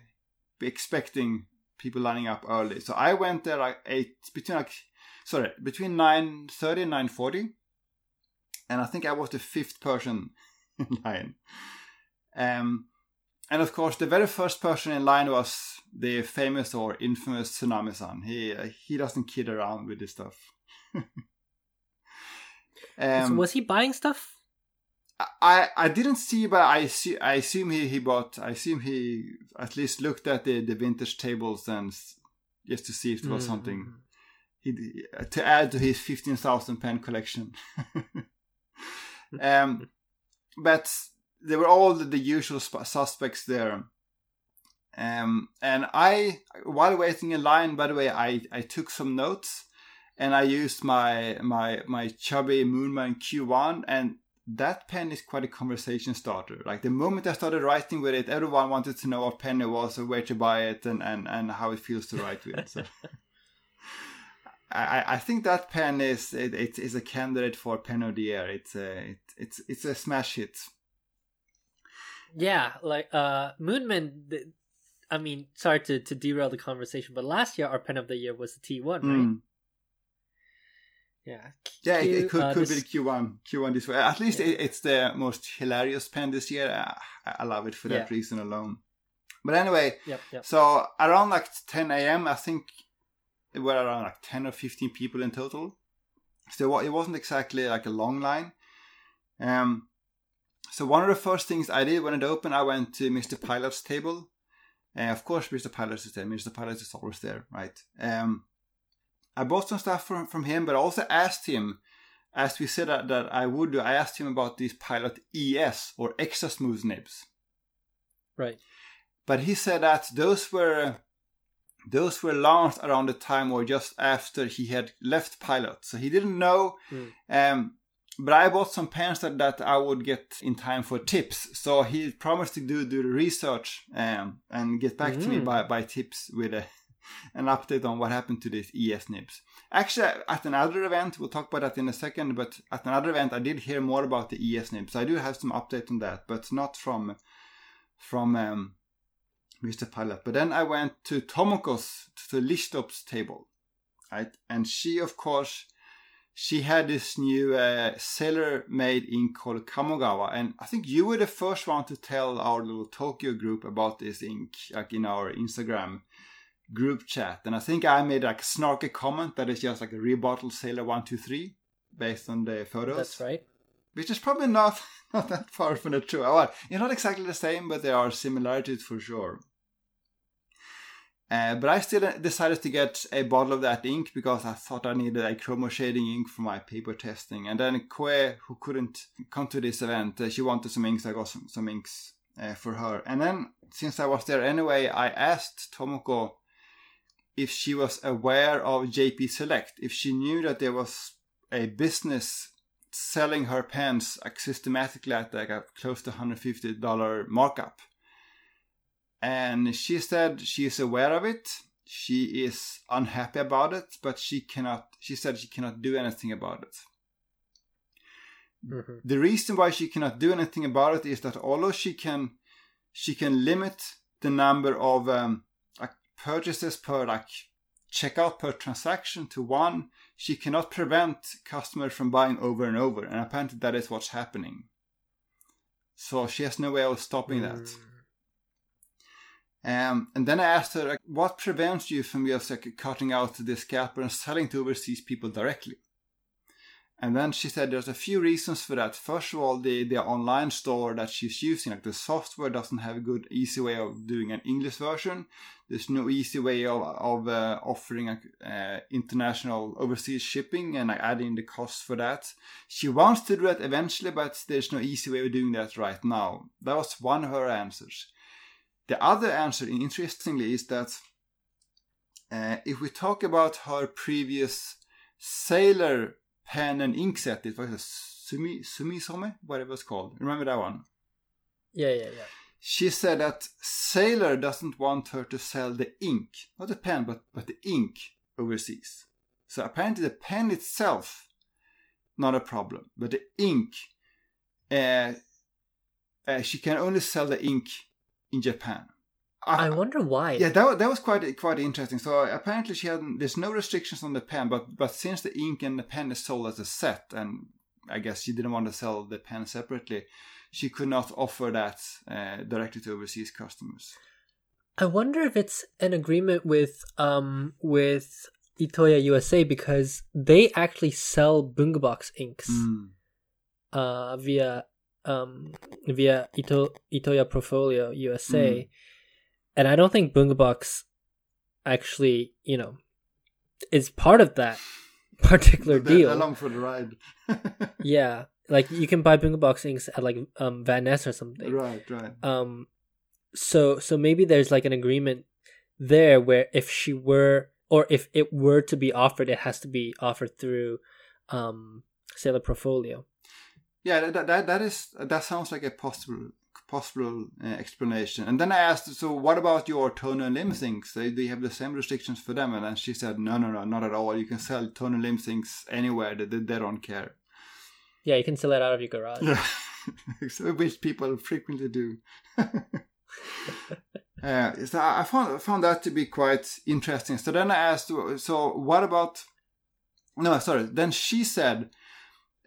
expecting people lining up early. So I went there like eight between like sorry between 9:30 and 9:40, and I think I was the fifth person *laughs* in line. Um, and of course, the very first person in line was the famous or infamous Tsunami-san. He uh, he doesn't kid around with this stuff. Um, so was he buying stuff? I I didn't see, but I see. I assume he he bought. I assume he at least looked at the the vintage tables and just to see if there was mm. something he to add to his fifteen thousand pen collection. *laughs* um, but they were all the, the usual suspects there. Um, and I, while waiting in line, by the way, I, I took some notes and I used my my my chubby Moonman Q1 and that pen is quite a conversation starter. Like the moment I started writing with it, everyone wanted to know what pen it was or where to buy it and, and, and how it feels to write with. So *laughs* I, I think that pen is it, it is a candidate for pen of the year. It's a it, it's it's a smash hit. Yeah, like uh Moonman I mean, sorry to, to derail the conversation, but last year our pen of the year was the T1, right? Mm. Yeah. Yeah, it, it could, uh, could this- be the Q1 Q1 this way. At least Yeah. it, it's the most hilarious pen this year. I, I love it for that Yeah. reason alone. But anyway, Yep, yep. so around like 10 a.m., I think it were around like 10 or 15 people in total. So it it wasn't exactly like a long line. Um, so one of the first things I did when it opened, I went to Mr. Pilot's table. Uh, of course, Mr. Pilot is there. Mr. Pilot is always there, right? Um, I bought some stuff from, from him, but I also asked him, as we said that, that I would do, I asked him about these Pilot ES or extra smooth nibs. Right. But he said that those were those were launched around the time or just after he had left Pilot, so he didn't know. Mm. Um, but I bought some pens that, that I would get in time for tips. So he promised to do do the research um, and get back to me Mm. by, by tips with a, an update on what happened to these ES nibs. Actually, at another event, we'll talk about that in a second. But at another event, I did hear more about the ES nibs. I do have some update on that, but not from from um, Mr. Pilot. But then I went to Tomoko's to Lichtop's table, right? And she, of course, she had this new uh, sailor made ink called Kamogawa, and I think you were the first one to tell our little Tokyo group about this ink, like in our Instagram group chat. And I think I made like a snarky comment that it's just like a rebottled Sailor One Two Three, based on the photos That's right. which is probably not *laughs* not that far from the truth. Well, it's not exactly the same, but there are similarities for sure. Uh, but I still decided to get a bottle of that ink because I thought I needed a chroma shading ink for my paper testing. And then Kue, who couldn't come to this event, uh, she wanted some inks. I got some, some inks uh, for her. And then, since I was there anyway, I asked Tomoko if she was aware of JP Select, if she knew that there was a business selling her pens like, systematically at like a close to $150 markup. And she said she is aware of it. She is unhappy about it, but she cannot, she said she cannot do anything about it. Mhm. The reason why she cannot do anything about it is that although she can, she can limit the number of um, purchases per like checkout per transaction to one, she cannot prevent customers from buying over and over, and apparently that is what's happening. So she has no way of stopping that. Mm. Um, and then I asked her, like, what prevents you from just like cutting out the scalper and selling to overseas people directly? And then she said there's a few reasons for that. First of all, the, the online store that she's using, like the software doesn't have a good, easy way of doing an English version. There's no easy way of, of uh, offering uh, international overseas shipping and like, adding the cost for that. She wants to do that eventually, but there's no easy way of doing that right now. That was one of her answers. The other answer, interestingly, is that uh, if we talk about her previous sailor pen and ink set, it was a Sumi Sumisome, whatever it's called. Remember that one? Yeah, yeah, yeah. She said that Sailor doesn't want her to sell the ink, not the pen, but, but the ink overseas. So apparently the pen itself, not a problem, but the ink, uh, uh, she can only sell the ink in Japan. I wonder why. Yeah, that, that was quite quite interesting. So apparently she had there's no restrictions on the pen, but but since the ink and the pen is sold as a set, and I guess she didn't want to sell the pen separately, she could not offer that uh, directly to overseas customers. I wonder if it's an agreement with um with Itoya USA because they actually sell Bungubox inks Mm. uh via um via Ito Itoya Portfolio USA. Mm. And I don't think Bungubox actually, you know, is part of that *laughs* particular They're deal. along for the ride. *laughs* yeah. Like you can buy Bungubox inks at like um Vanness or something. right, right. um so so maybe there's like an agreement there where if she were or if it were to be offered it has to be offered through um Sailor Portfolio. Yeah, that, that that is that sounds like a possible possible uh, explanation. And then I asked, so what about your Tono and Lims inks? They do you have the same restrictions for them? And then she said, no, no, no, not at all. You can sell Tono Lims inks anywhere. They, they, they don't care. Yeah, you can sell it out of your garage. Yeah, *laughs* which people frequently do. *laughs* uh, so I found found that to be quite interesting. So then I asked, so what about? No, sorry. Then she said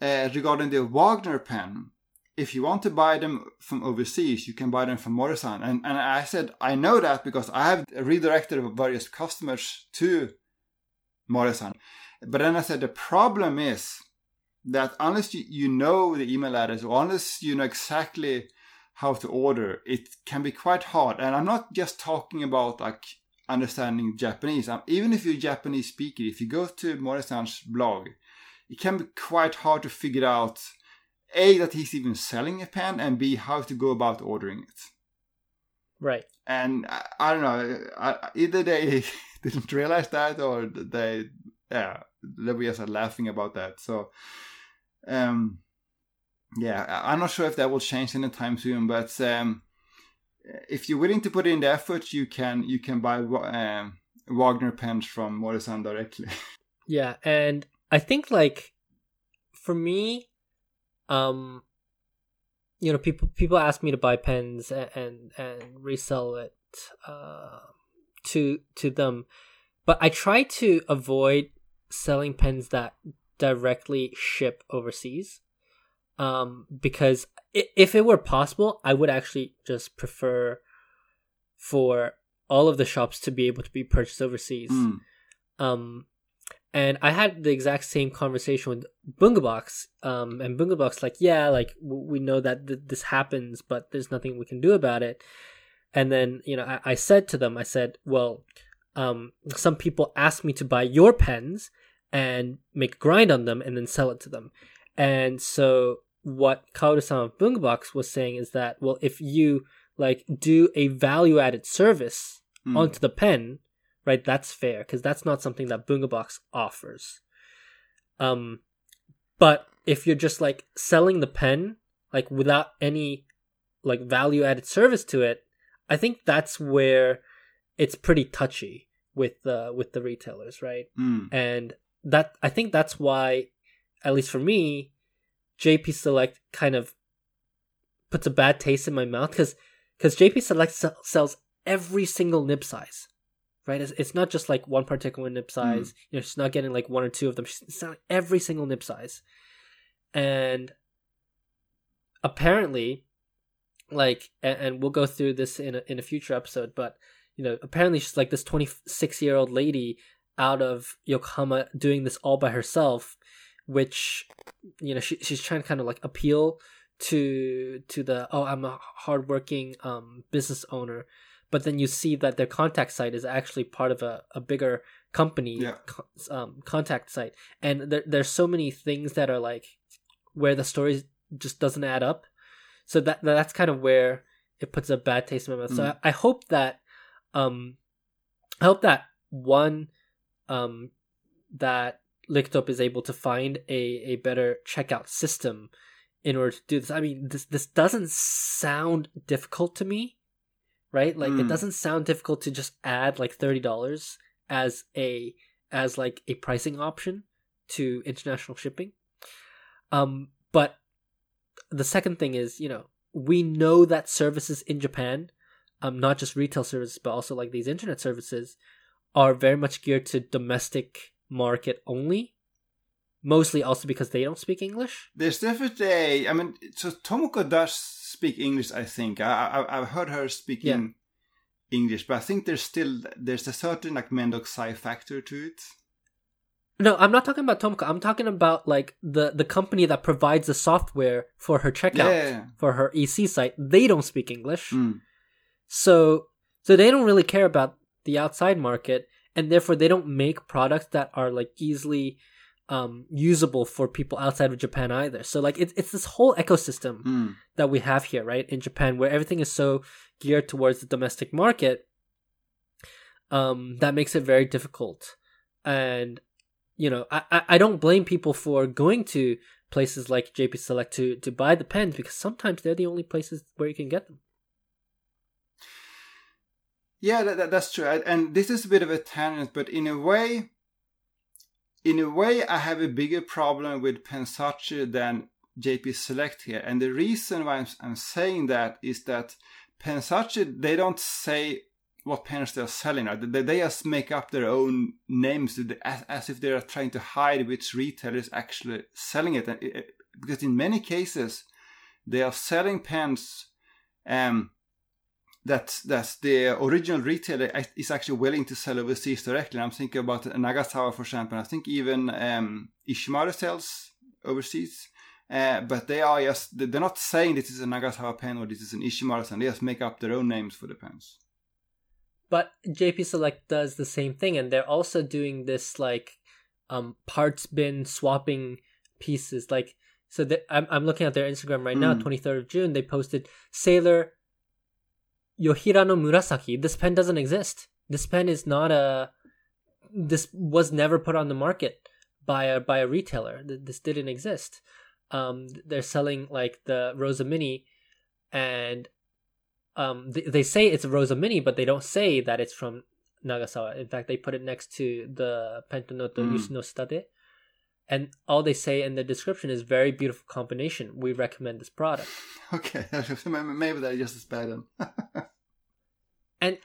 uh, regarding the Wagner pen, if you want to buy them from overseas, you can buy them from Mori-san. And and I said I know that because I have redirected various customers to Mori-san. But then I said the problem is that unless you, you know the email address or unless you know exactly how to order, it can be quite hard. And I'm not just talking about like understanding Japanese. Um, even if you're Japanese speaker, if you go to Morisan's blog, it can be quite hard to figure out a that he's even selling a pen and b how to go about ordering it. Right. And I, I don't know. I, either they *laughs* didn't realize that or they yeah they were just laughing about that. So um yeah, I'm not sure if that will change anytime soon, but um, if you're willing to put in the effort, you can you can buy um, Wagner pens from Mori-san directly. *laughs* Yeah, and I think like for me, um, you know, people people ask me to buy pens and and, and resell it uh, to to them, but I try to avoid selling pens that directly ship overseas um, because if it were possible, I would actually just prefer for all of the shops to be able to be purchased overseas. Mm. Um, and I had the exact same conversation with Bungubox, um, and Bungubox like, yeah, like w- we know that th- this happens, but there's nothing we can do about it. And then you know, I, I said to them, I said, well, um, some people ask me to buy your pens and make grind on them and then sell it to them. And so what Kaoru-san of Bungubox was saying is that well, if you like do a value added service Mm. onto the pen, right? That's fair because that's not something that Bungubox offers. Um, but if you're just like selling the pen like without any like value added service to it, I think that's where it's pretty touchy with the with the retailers, right? Mm. and that I think that's why, at least for me, JP Select kind of puts a bad taste in my mouth because because JP Select sell, sells every single nib size, right? It's, it's not just like one particular nib size. You know, she's not getting like one or two of them. She's selling every single nib size, and apparently, like, and, and we'll go through this in a, in a future episode, but you know, apparently she's like this twenty six year old lady out of Yokohama doing this all by herself, which you know she she's trying to kind of like appeal to to the oh I'm a hardworking um business owner, but then you see that their contact site is actually part of a, a bigger company Yeah. um contact site, and there there's so many things that are like where the story just doesn't add up, so that that's kind of where it puts a bad taste in my mouth. So Mm. I, I hope that um I hope that one um, that Licktop is able to find a, a better checkout system in order to do this. I mean, this this doesn't sound difficult to me, right? Like it Mm. doesn't sound difficult to just add like thirty dollars as a as like a pricing option to international shipping. Um, but the second thing is, you know, we know that services in Japan, um, not just retail services, but also like these internet services, are very much geared to domestic market only. Mostly also because they don't speak English. There's definitely I mean, so Tomoko does speak English. I think I, I I've heard her speaking English, but I think there's still there's a certain like Mendokusai factor to it. No, I'm not talking about Tomoko. I'm talking about like the the company that provides the software for her checkout Yeah. for her EC site. They don't speak English. Mm. So so they don't really care about the outside market and therefore they don't make products that are like easily um usable for people outside of Japan either. So like it's it's this whole ecosystem Mm. that we have here, right, in Japan where everything is so geared towards the domestic market um that makes it very difficult. And you know, I I, don't blame people for going to places like JP Select to to buy the pens because sometimes they're the only places where you can get them. Yeah, that, that, that's true. I- And this is a bit of a tangent, but in a way, in a way, I have a bigger problem with Pensachi than JP Select here, and the reason why I'm, I'm saying that is that Pensace they don't say what pens they're selling. Right? They, they just make up their own names as, as if they are trying to hide which retailer is actually selling it. it. Because in many cases, they are selling pens um, that that the original retailer is actually willing to sell overseas directly. And I'm thinking about Nagasawa, for example. I think even um, Ishimaru sells overseas. Uh, but they are just they're not saying this is a Nagasawa pen or this is an Ishimaru pen. They just make up their own names for the pens. But JP Select does the same thing, and they're also doing this like um, parts bin swapping pieces. Like so, I'm I'm looking at their Instagram right mm. now, 23rd of June. They posted Sailor Yohirano Murasaki. This pen doesn't exist. This pen is not a. This was never put on the market by a by a retailer. This didn't exist. Um, they're selling like the Rosa Mini, and um, they, they say it's a Rosa Mini, but they don't say that it's from Nagasawa. In fact, they put it next to the Pentanoto mm. Yusuno State. And all they say in the description is very beautiful combination. We recommend this product. *laughs* Okay, *laughs* maybe that just as bad. *laughs* and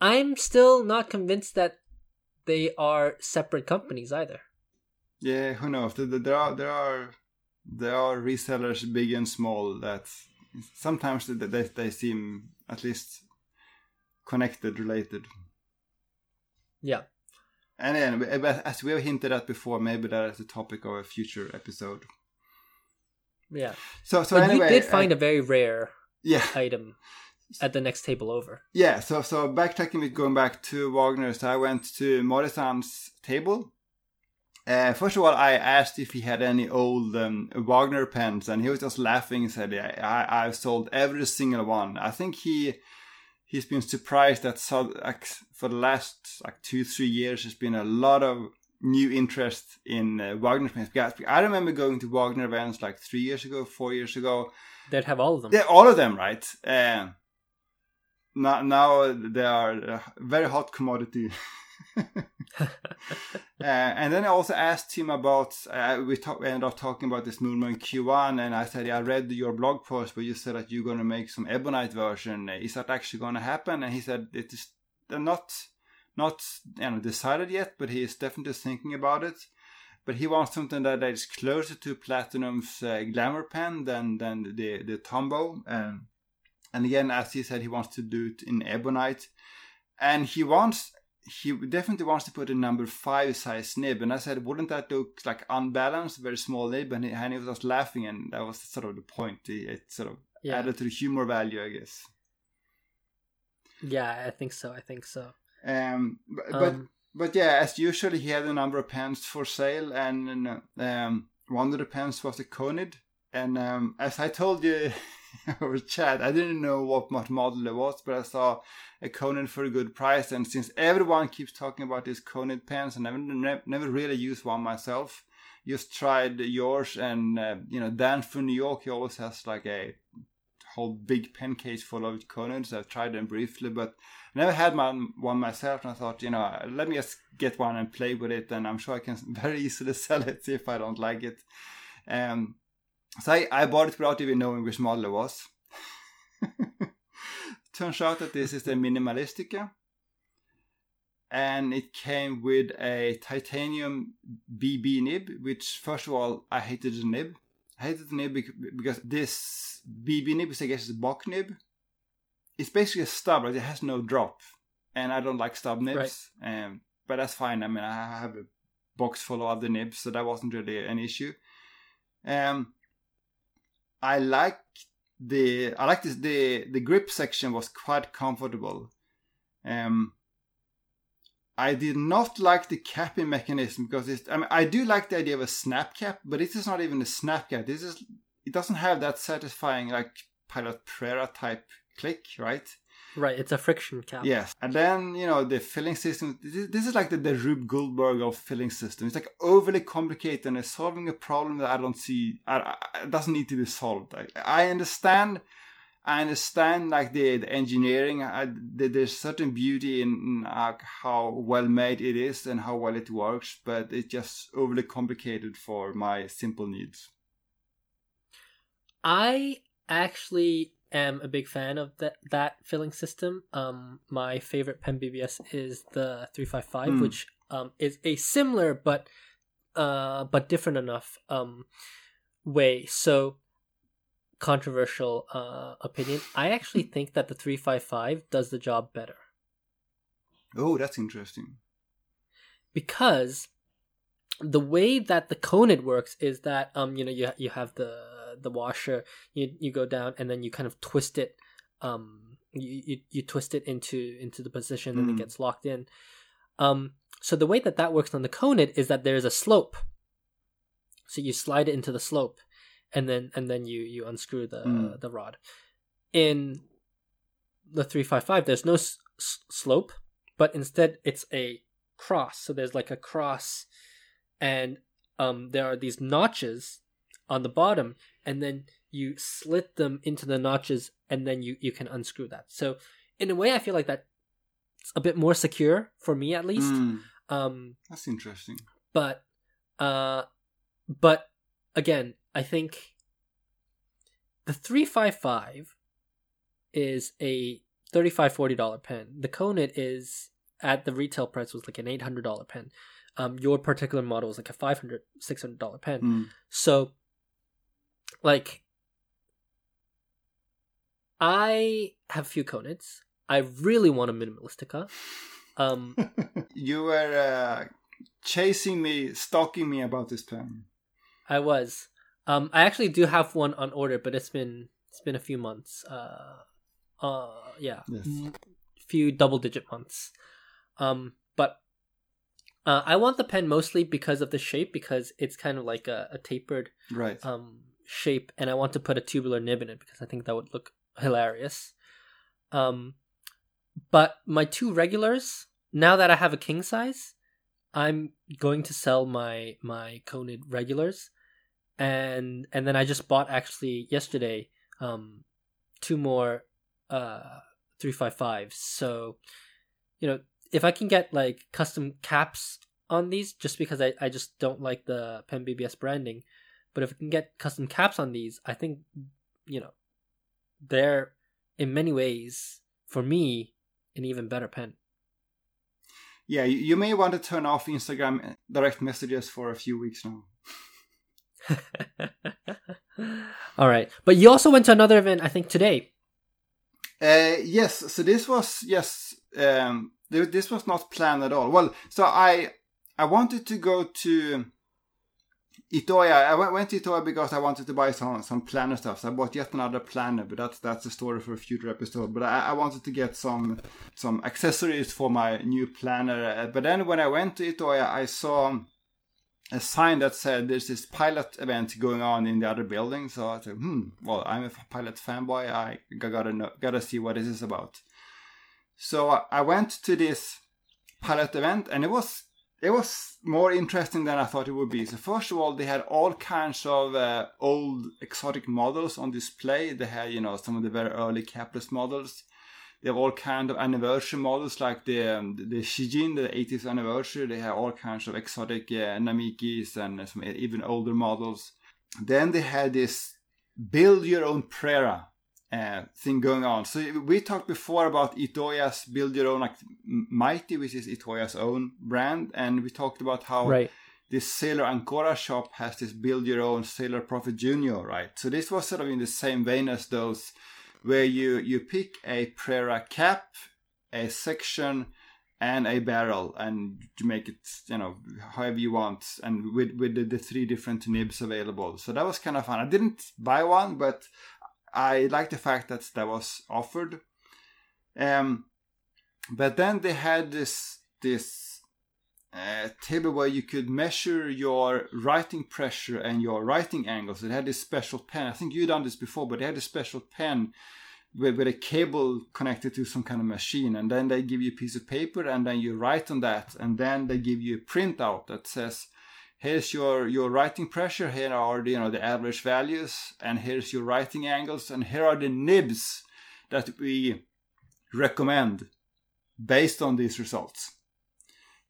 I'm still not convinced that they are separate companies either. Yeah, who knows? There are there are there are resellers big and small that sometimes they, they, they seem at least connected, related. Yeah. And then, as we have hinted at before, maybe that is the topic of a future episode. Yeah. So, so but anyway, we did find I, a very rare yeah item at the next table over. Yeah. So, so backtracking with going back to Wagner, so I went to Morisan's table uh, first of all, I asked if he had any old um, Wagner pens, and he was just laughing and said, I, "I've sold every single one." I think he he's been surprised that so, like, for the last like two three years, there's been a lot of new interest in uh, Wagner pens. Because I remember going to Wagner events like three years ago, four years ago. They'd have all of them. Yeah, all of them, right? Uh, now, now they are a very hot commodity. *laughs* *laughs* uh, and then I also asked him about. Uh, we, talk, we ended up talking about this Moonman Q1, and I said, yeah, "I read your blog post where you said that you're going to make some Ebonite version. Is that actually going to happen?" And he said, "It is not not you know decided yet, but he is definitely thinking about it. But he wants something that is closer to Platinum's uh, Glamour pen than than the the Tombow. And and again, as he said, he wants to do it in Ebonite, and he wants he definitely wants to put a number five size nib, and I said, wouldn't that look like unbalanced, very small nib? And he, and he was just laughing, and that was sort of the point. It, sort of yeah. added to the humor value, I guess. Yeah, I think so. I think so. Um, but, um, but, but yeah, as usual, he had a number of pens for sale, and um, one of the pens was a Conid. And um, as I told you *laughs* *laughs* over chat, I didn't know what, what model it was, but I saw a Conid for a good price. And since everyone keeps talking about these Conid pens, and I never, never really used one myself, just tried yours. And uh, you know, Dan from New York, he always has like a whole big pen case full of Conids. I've tried them briefly, but I never had my, one myself. And I thought, you know, let me just get one and play with it, and I'm sure I can *laughs* very easily sell it if I don't like it. Um, so I, I bought it without even knowing which model it was. *laughs* turns out that this is the Minimalistica. And it came with a titanium BB nib, which, first of all, I hated the nib. I hated the nib because this BB nib is, I guess, it's a Bock nib. It's basically a stub, right? It has no drop. And I don't like stub nibs. Right. Um, but that's fine. I mean, I have a box full of other nibs, so that wasn't really an issue. Um, I like the I like this the the grip section was quite comfortable. Um, I did not like the capping mechanism because it's, I mean I do like the idea of a snap cap, but this is not even a snap cap. This is it doesn't have that satisfying like Pilot Prera type click, right? Right, it's a friction cap. Yes, and then you know the filling system. This is like the, the Rube Goldberg of filling system. It's like overly complicated and it's solving a problem that I don't see. I, I, it doesn't need to be solved. I, I understand. I understand like the, the engineering. I, the, there's certain beauty in, uh, how well made it is and how well it works, but it's just overly complicated for my simple needs. I actually am a big fan of that that filling system. Um, my favorite pen BBS is the three five five, Hmm. which um is a similar but uh but different enough um way. So controversial uh opinion. I actually *laughs* think that the three five five does the job better Oh, that's interesting. because the way that the conid works is that um you know you you have the the washer you you go down and then you kind of twist it um you you, you twist it into into the position and it Mm. gets locked in um so the way that that works on the conid is that there's a slope so you slide it into the slope and then and then you you unscrew the Mm. the rod in the 355 there's no s- s- slope but instead it's a cross so there's like a cross and um there are these notches on the bottom and then you slit them into the notches and then you you can unscrew that. So in a way i feel like that's a bit more secure for me at least. Mm, um that's interesting. but uh but again i think the 355 is a 35 40 dollar pen. The conid is at the retail price was like an 800 dollar pen. Um your particular model is like a 500 600 dollar pen. Mm. so like i have a few conids i really want a minimalistica um *laughs* you were uh, chasing me, stalking me about this pen. I was. Um, I actually do have one on order, but it's been it's been a few months. Uh, uh, yeah, Yes. Mm, few double digit months. Um, but uh, I want the pen mostly because of the shape, because it's kind of like a, a tapered Right. um shape, and I want to put a tubular nib in it because I think that would look hilarious. Um, but my two regulars, now that I have a king size, I'm going to sell my my conid regulars, and and then I just bought actually yesterday um two more uh three five fives. So, you know, if I can get like custom caps on these, just because I I just don't like the Pen BBS branding, but if I can get custom caps on these, I think you know they're in many ways for me an even better pen. Yeah, you, you may want to turn off Instagram direct messages for a few weeks now. *laughs* All right, but you also went to another event, I think today. Uh, yes, so this was yes, um, this was not planned at all. Well, so I I wanted to go to Itoya. I went, went to Itoya because I wanted to buy some some planner stuff. So I bought yet another planner, but that's that's a story for a future episode. But I, I wanted to get some some accessories for my new planner. Uh, but then when I went to Itoya, I saw a sign that said there's this pilot event going on in the other building. So I said, hmm, well, I'm a pilot fanboy. I gotta know, gotta see what this is about. So I- I went to this pilot event, and it was it was more interesting than I thought it would be. So first of all, they had all kinds of uh, old exotic models on display. They had you know some of the very early capless models. They have all kind of anniversary models like the um, the Shijin, the 80th anniversary. They have all kinds of exotic uh, Namikis and some even older models. Then they had this build your own Prera uh, thing going on. So we talked before about Itoya's build your own like Mighty, which is Itoya's own brand, and we talked about how Right. this Sailor Ancora shop has this build your own Sailor Prophet Junior, right? So this was sort of in the same vein as those where you you pick a Prera cap, a section, and a barrel, and you make it you know however you want, and with with the, the three different nibs available. So that was kind of fun. I didn't buy one, but I like the fact that that was offered. Um, but then they had this this uh, table where you could measure your writing pressure and your writing angles. It had this special pen. I think you've done this before, but they had a special pen with, with a cable connected to some kind of machine. And then they give you a piece of paper and then you write on that. And then they give you a printout that says, here's your, your writing pressure. Here are the, you know, the average values. And here's your writing angles. And here are the nibs that we recommend based on these results.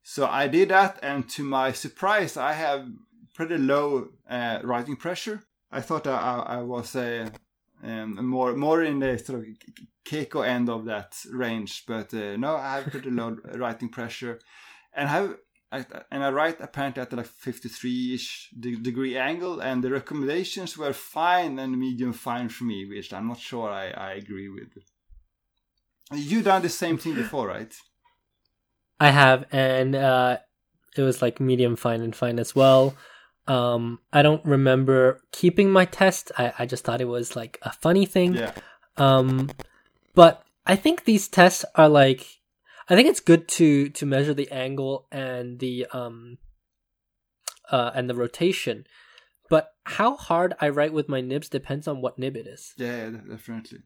So I did that, and to my surprise, I have pretty low uh, writing pressure. I thought I, I was a um, more more in the sort of Keiko end of that range, but uh, no, I have pretty low *laughs* writing pressure, and have I, and I write apparently at like 53-ish degree angle, and the recommendations were fine and medium fine for me, which I'm not sure I, I agree with. You done the same thing before, right? I have, and uh, it was like medium fine and fine as well. Um, I don't remember keeping my test. I, I just thought it was like a funny thing. Yeah. Um, but I think these tests are like, I think it's good to to measure the angle and the um, uh, and the rotation. But how hard I write with my nibs depends on what nib it is. Yeah, definitely.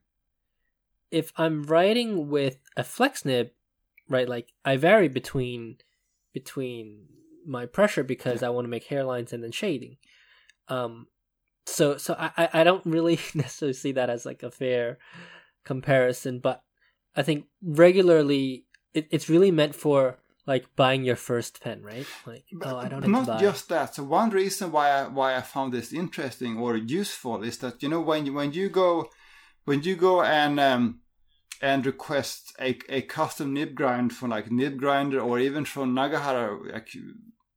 If I'm writing with a flex nib, right, like I vary between between my pressure because I want to make hairlines and then shading. Um, so so I I don't really *laughs* necessarily see that as like a fair comparison, but I think regularly it, it's really meant for like buying your first pen, right? Like but oh, I don't not just that. So one reason why I, why I found this interesting or useful is that you know when you, when you go when you go and um, and request a, a custom nib grind from like nib grinder or even from Nagahara like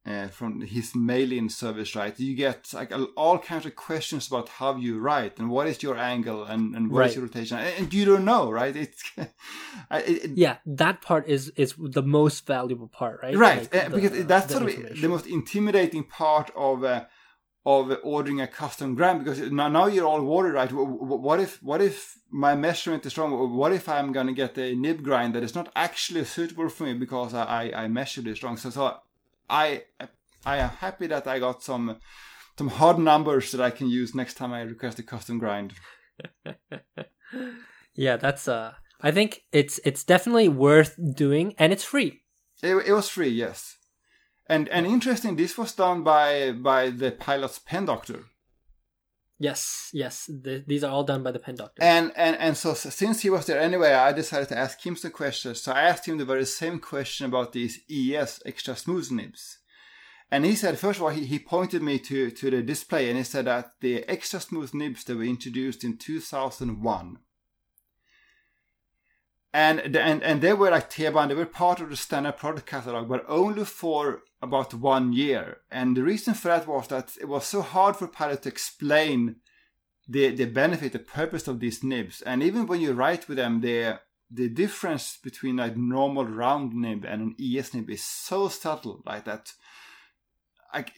uh, from his mail-in service, right? You get like all kinds of questions about how you write and what is your angle and, and what right. is your rotation, and you don't know, right? It's *laughs* it, yeah, that part is is the most valuable part, right? Right, like uh, because the, that's sort of the most intimidating part of. Uh, of ordering a custom grind because now, now you're all worried, right? What if what if my measurement is wrong? What if I'm gonna get a nib grind that is not actually suitable for me because I I, I measured it wrong? So so I I am happy that I got some some hard numbers that I can use next time I request a custom grind. *laughs* yeah, that's uh I think it's it's definitely worth doing and it's free. It, it was free, yes. And and interesting, this was done by by the pilot's pen doctor. Yes, yes, the, these are all done by the pen doctor. And and and so, so, since he was there anyway, I decided to ask him some questions. So I asked him the very same question about these ES extra smooth nibs. And he said, first of all, he, he pointed me to, to the display and he said that the extra smooth nibs that were introduced in 2001. And, and, and they were like Teban, they were part of the standard product catalog, but only for about one year. And the reason for that was that it was so hard for Pilot to explain the, the benefit, the purpose of these nibs. And even when you write with them, the, the difference between a normal round nib and an ES nib is so subtle like that. Like,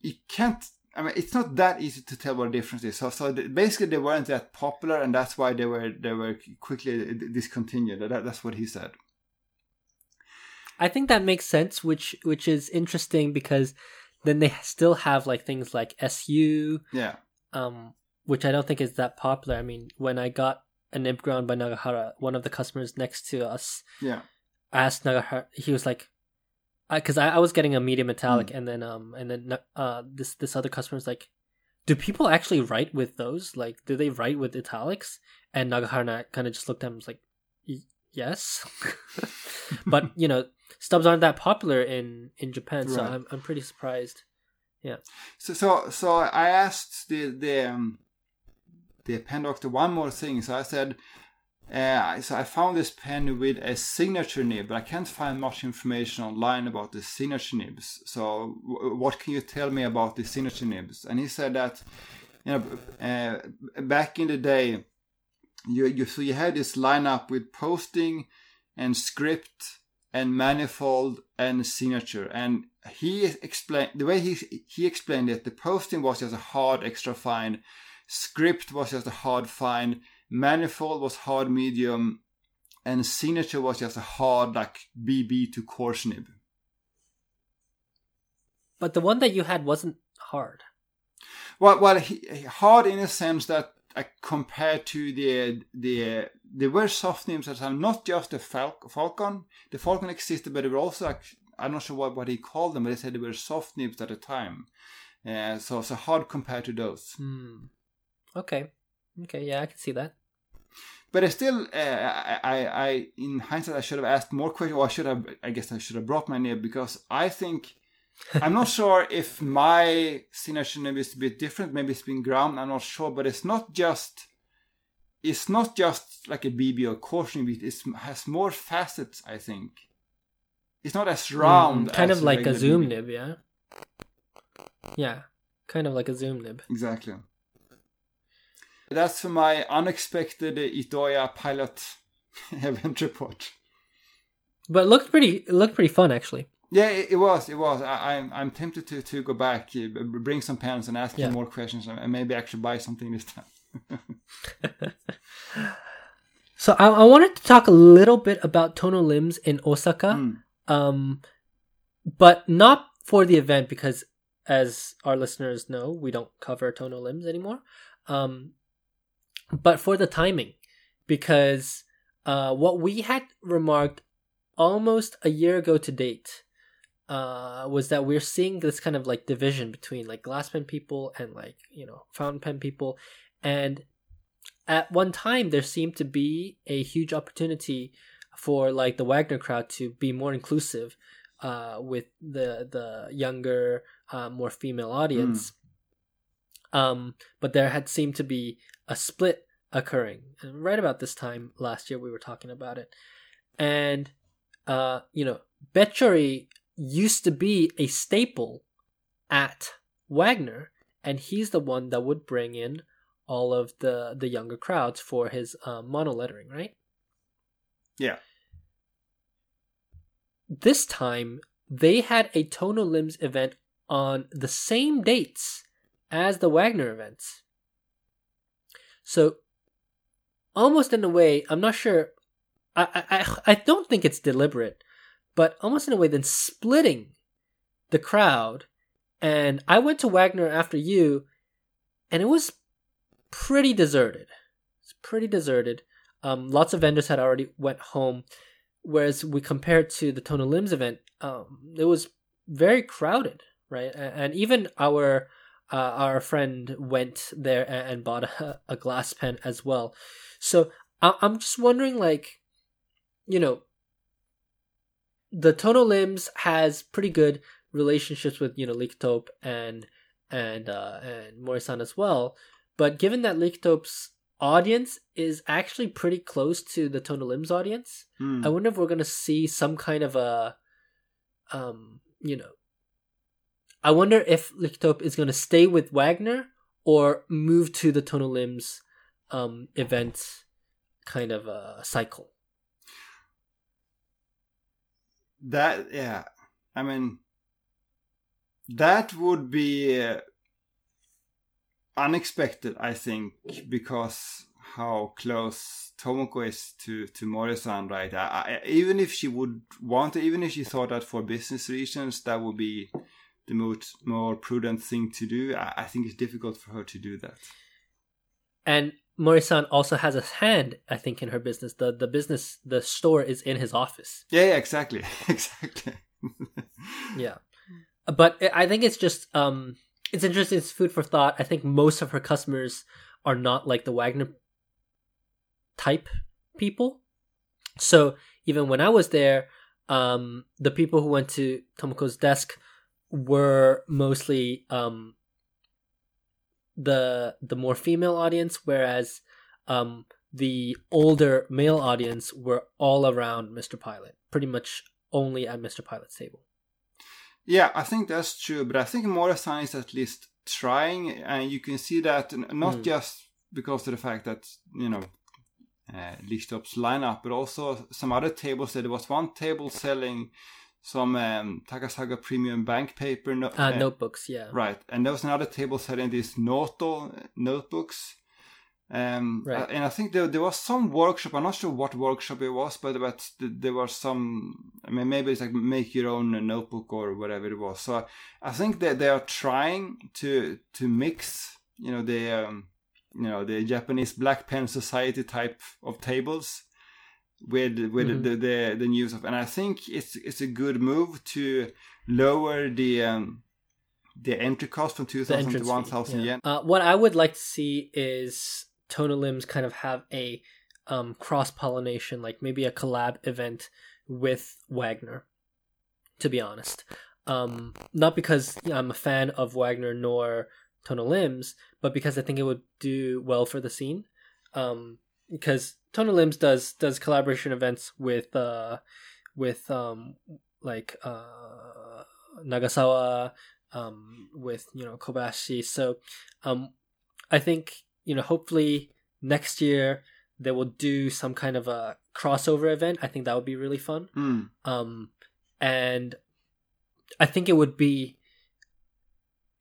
you can't I mean, it's not that easy to tell what the difference is. So, so basically, they weren't that popular, and that's why they were they were quickly discontinued. That, that's what he said. I think that makes sense, which which is interesting because then they still have like things like SU, yeah, um, which I don't think is that popular. I mean, when I got an nib ground by Nagahara, one of the customers next to us, yeah, asked Nagahara. He was like, because I, I, I, was getting a medium metallic, mm. and then um, and then uh, this this other customer was like, do people actually write with those? Like, do they write with italics? And Nagahara kind of just looked at him and was like, yes, *laughs* but *laughs* you know stubs aren't that popular in in Japan, right. so I'm I'm pretty surprised. Yeah. So so so I asked the the um, the pen doctor one more thing. So I said. Uh, so I found this pen with a signature nib, but I can't find much information online about the signature nibs. So, w- what can you tell me about the signature nibs? And he said that, you know, uh, back in the day, you you so you had this lineup with posting and script and manifold and signature. And he explained the way he he explained it. The posting was just a hard extra fine, script was just a hard fine, manifold was hard medium, and signature was just a hard like BB to coarse nib. But the one that you had wasn't hard. Well, well, he, hard in a sense that uh, compared to the the there were soft nibs at the time, not just the Fal- Falcon. The Falcon existed, but there were also like, I'm not sure what, what he called them, but they said they were soft nibs at the time. Uh, so so hard compared to those. Hmm. Okay, okay, yeah, I can see that. But I still, uh, I, I, I, in hindsight, I should have asked more questions. Or I should have, I guess, I should have brought my nib because I think *laughs* I'm not sure if my signature nib is a bit different. Maybe it's been ground. I'm not sure, but it's not just. It's not just like a BB or cautioning beat. It has more facets, I think. It's not as round. Mm, kind as of like a zoom BB. nib, yeah. Yeah, kind of like a zoom nib. Exactly. That's for my unexpected Itoya pilot *laughs* event report. But it looked pretty. It looked pretty fun actually. Yeah, it, it was. It was. I, I'm I'm tempted to, to go back, bring some pens, and ask Yeah. more questions, and maybe actually buy something this time. *laughs* So I, I wanted to talk a little bit about Tono Lims in Osaka. Mm. um, but not for the event because, as our listeners know, we don't cover Tono Lims anymore. Um, but for the timing, because uh, what we had remarked almost a year ago to date uh, was that we're seeing this kind of like division between like glass pen people and like you know fountain pen people, and at one time there seemed to be a huge opportunity for like the Wagner crowd to be more inclusive uh, with the the younger, uh, more female audience. Um, but there had seemed to be a split occurring, and right about this time last year we were talking about it, and uh, you know, Betchori used to be a staple at Wagner, and he's the one that would bring in all of the the younger crowds for his uh, mono lettering, right? Yeah. This time, they had a Tono Lims event on the same dates as the Wagner events. So, almost in a way, I'm not sure. I, I, I don't think it's deliberate, but almost in a way, then splitting the crowd. And I went to Wagner after you, and it was pretty deserted. It's pretty deserted. Um, lots of vendors had already went home, whereas we compared to the Tono Lims event, um, it was very crowded, right? And even our uh, our friend went there and bought a, a glass pen as well. So I- I'm just wondering, like, you know, the Tono Lims has pretty good relationships with you know Lichtope and and uh, and Mori-san as well. But given that Lichtope's audience is actually pretty close to the Tono Lims audience, Hmm. I wonder if we're gonna see some kind of a, um, you know, I wonder if Lichtop is gonna stay with Wagner or move to the Tono Lims, um, event, kind of a cycle. That yeah, I mean, that would be uh, unexpected, I think, because how close Tomoko is to to Mori-san, right? I, I, even if she would want to, even if she thought that for business reasons, that would be the most more prudent thing to do. I, I think it's difficult for her to do that. And Mori-san also has a hand, I think, in her business. The the business, the store is in his office. Yeah, yeah, exactly, *laughs* exactly. *laughs* Yeah, but I I think it's just um, it's interesting. It's food for thought. I think most of her customers are not like the Wagner type people. So even when I was there, um, the people who went to Tomoko's desk were mostly um, the the more female audience, whereas um, the older male audience were all around Mr. Pilot, pretty much only at Mr. Pilot's table. Yeah, I think that's true, but I think Mori-san is at least trying, and you can see that not Mm. just because of the fact that you know uh, Lichtop's lineup, but also some other tables. There was one table selling some um, Takasaga premium bank paper, no- Uh, notebooks, yeah. right, and there was another table selling these Noto notebooks. Um, Right. and I think there, there was some workshop. I'm not sure what workshop it was, but but there was some. I mean, maybe it's like make your own notebook or whatever it was. So I think that they are trying to to mix, you know, the um, you know the Japanese Black Pen Society type of tables with with Mhm. the, the the news of, and I think it's it's a good move to lower the um, the entry cost from two thousand to one thousand yeah. yen. Uh, what I would like to see is Tono Lims kind of have a um, cross pollination, like maybe a collab event with Wagner. To be honest, Um, not because I'm a fan of Wagner nor Tono Lims, but because I think it would do well for the scene. Um, because Tono Lims does does collaboration events with uh with um like uh Nagasawa um with you know Kobayashi. So um I think you know hopefully next year they will do some kind of a crossover event. I think that would be really fun. Mm. Um and I think it would be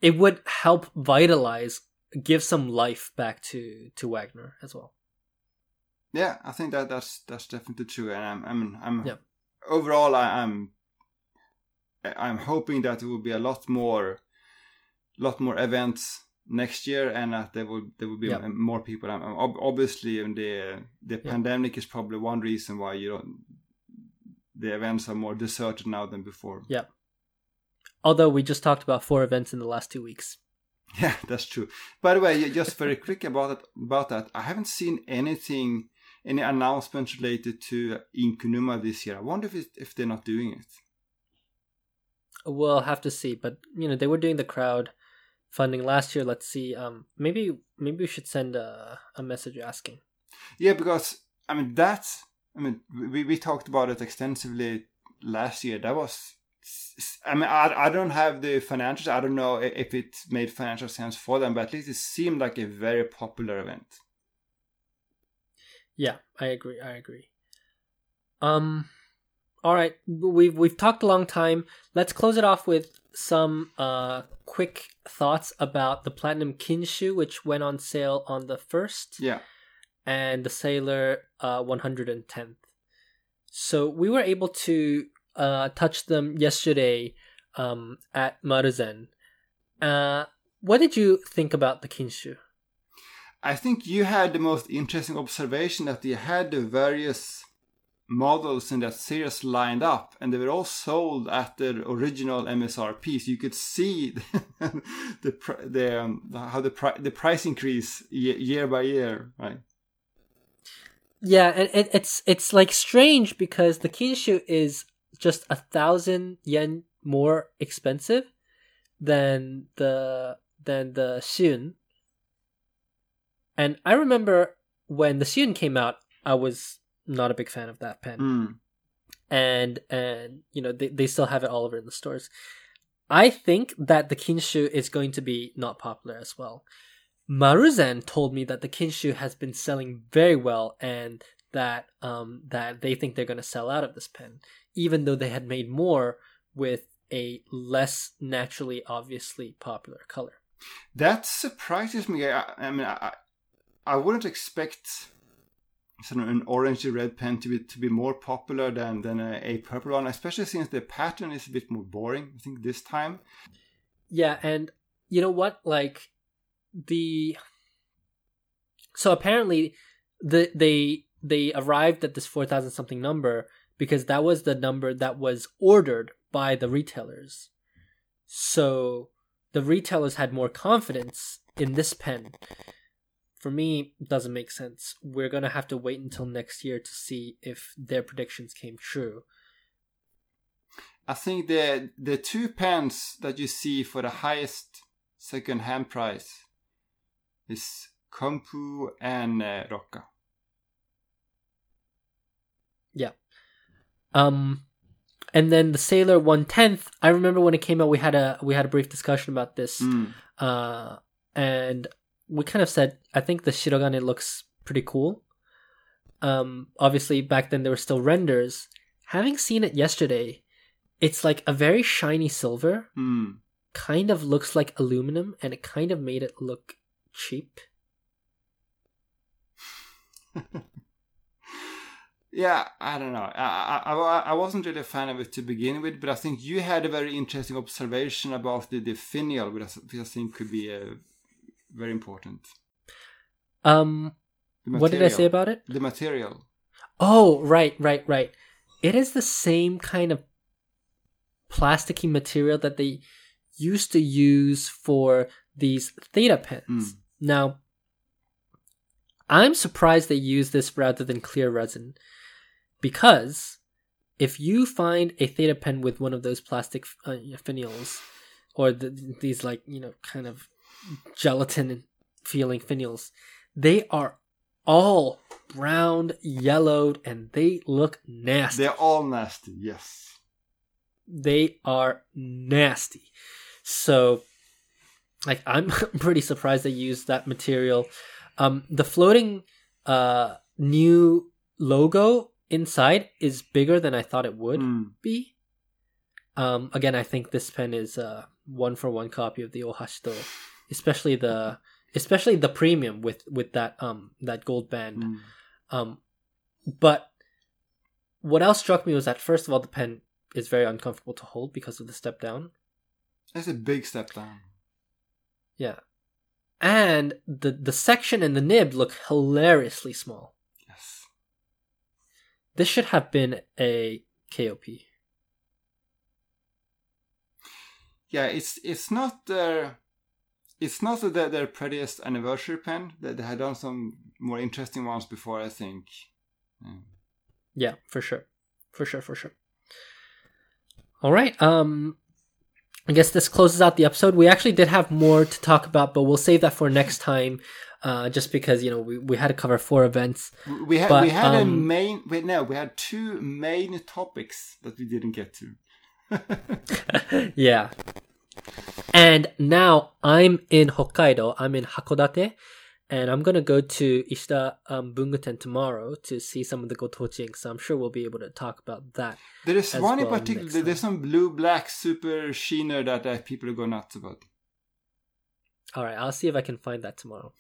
it would help vitalize give some life back to to Wagner as well. Yeah, I think that that's that's definitely true, and I'm I'm I'm Yeah. overall I, I'm I'm hoping that there will be a lot more lot more events next year, and that there will there will be Yeah. more people. I'm, obviously, and the the Yeah. pandemic is probably one reason why you don't the events are more deserted now than before. Yeah. Although we just talked about four events in the last two weeks. *laughs* Yeah, that's true. By the way, just very quick about it, about that. I haven't seen anything, any announcements related to Inkunuma this year. I wonder if it, if they're not doing it. We'll have to see, but you know they were doing the crowd funding last year. Let's see. Um, maybe maybe we should send a a message asking. Yeah, because I mean that's I mean we we talked about it extensively last year. That was I mean I I don't have the financials. I don't know if it made financial sense for them, but at least it seemed like a very popular event. Yeah, I agree. I agree. Um, all right, we've we've talked a long time. Let's close it off with some uh quick thoughts about the Platinum Kinshu, which went on sale on the first, Yeah. and the Sailor uh 110th. So we were able to uh touch them yesterday um at Maruzen. Uh, what did you think about the Kinshu? I think you had the most interesting observation that they had the various models in that series lined up and they were all sold at their original MSRP. So you could see *laughs* the pr- the, um, how the pri- the price increase ye- year by year, right? Yeah, and it, it's it's like strange because the Kinshu is just a thousand yen more expensive than the than the Shun. And I remember when the Shun came out, I was not a big fan of that pen. Mm. And and you know, they, they still have it all over in the stores. I think that the Kinshu is going to be not popular as well. Maruzen told me that the Kinshu has been selling very well and that um that they think they're going to sell out of this pen even though they had made more with a less naturally obviously popular color. That surprises me. I, I mean, I, I wouldn't expect sort of an orangey red pen to be to be more popular than than a, a purple one, especially since the pattern is a bit more boring. I think this time. Yeah, and you know what? Like the so apparently the they they arrived at this 4000 something number because that was the number that was ordered by the retailers. So the retailers had more confidence in this pen. For me, it doesn't make sense. We're going to have to wait until next year to see if their predictions came true. I think the the two pens that you see for the highest second hand price is Kompu and uh, Rocca. Yeah. Um, and then the Sailor One Tenth. I remember when it came out, we had a we had a brief discussion about this. Mm. Uh, and we kind of said I think the Shirogane looks pretty cool. Um, obviously back then there were still renders. Having seen it yesterday, it's like a very shiny silver. Mm. Kind of looks like aluminum, and it kind of made it look cheap. *laughs* Yeah, I don't know. I, I, I, wasn't really a fan of it to begin with, but I think you had a very interesting observation about the, the finial, which I, think could be uh, very important. Um, what did I say about it? The material. Oh, right, right, right. It is the same kind of plasticky material that they used to use for these theta pens. Mm. Now, I'm surprised they use this rather than clear resin because if you find a theta pen with one of those plastic uh, finials, or the, these like you know kind of gelatin feeling finials, they are all brown, yellowed, and they look nasty. They're all nasty. Yes. They are nasty. So, like, I'm *laughs* pretty surprised they used that material. Um, the floating uh new logo inside is bigger than I thought it would Mm. be. Um, again, I think this pen is a one for one copy of the Ohashido, especially the especially the premium with with that um that gold band. Mm. Um, but what else struck me was that first of all, the pen is very uncomfortable to hold because of the step down. That's a big step down. Yeah, and the the section and the nib look hilariously small. Yes. This should have been a KOP. Yeah, it's it's not their it's not their, their prettiest anniversary pen. They, they had done some more interesting ones before, I think. Mm. Yeah, for sure. For sure, for sure. All right. Um I guess this closes out the episode. We actually did have more to talk about, but we'll save that for next time. Uh, just because you know we, we had to cover four events. We had But, we had a um, main wait no we had two main topics that we didn't get to. *laughs* *laughs* yeah. And now I'm in Hokkaido. I'm in Hakodate, and I'm gonna go to Ishida um, Bunguten tomorrow to see some of the gotoching. So I'm sure we'll be able to talk about that. There is one in particular. There's some blue black super sheener that uh, people go nuts about. All right, I'll see if I can find that tomorrow.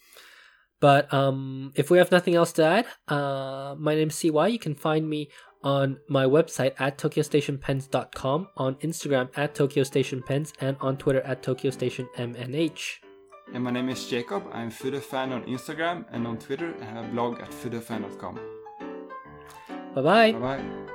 But um, if we have nothing else to add, uh, my name's CY. You can find me on my website at tokyostationpens.com, on Instagram at tokyostationpens, and on Twitter at tokyostationmnh. And my name is Jacob. I'm Fudefan on Instagram and on Twitter. I have a blog at fudefan.com. Bye bye. Bye bye.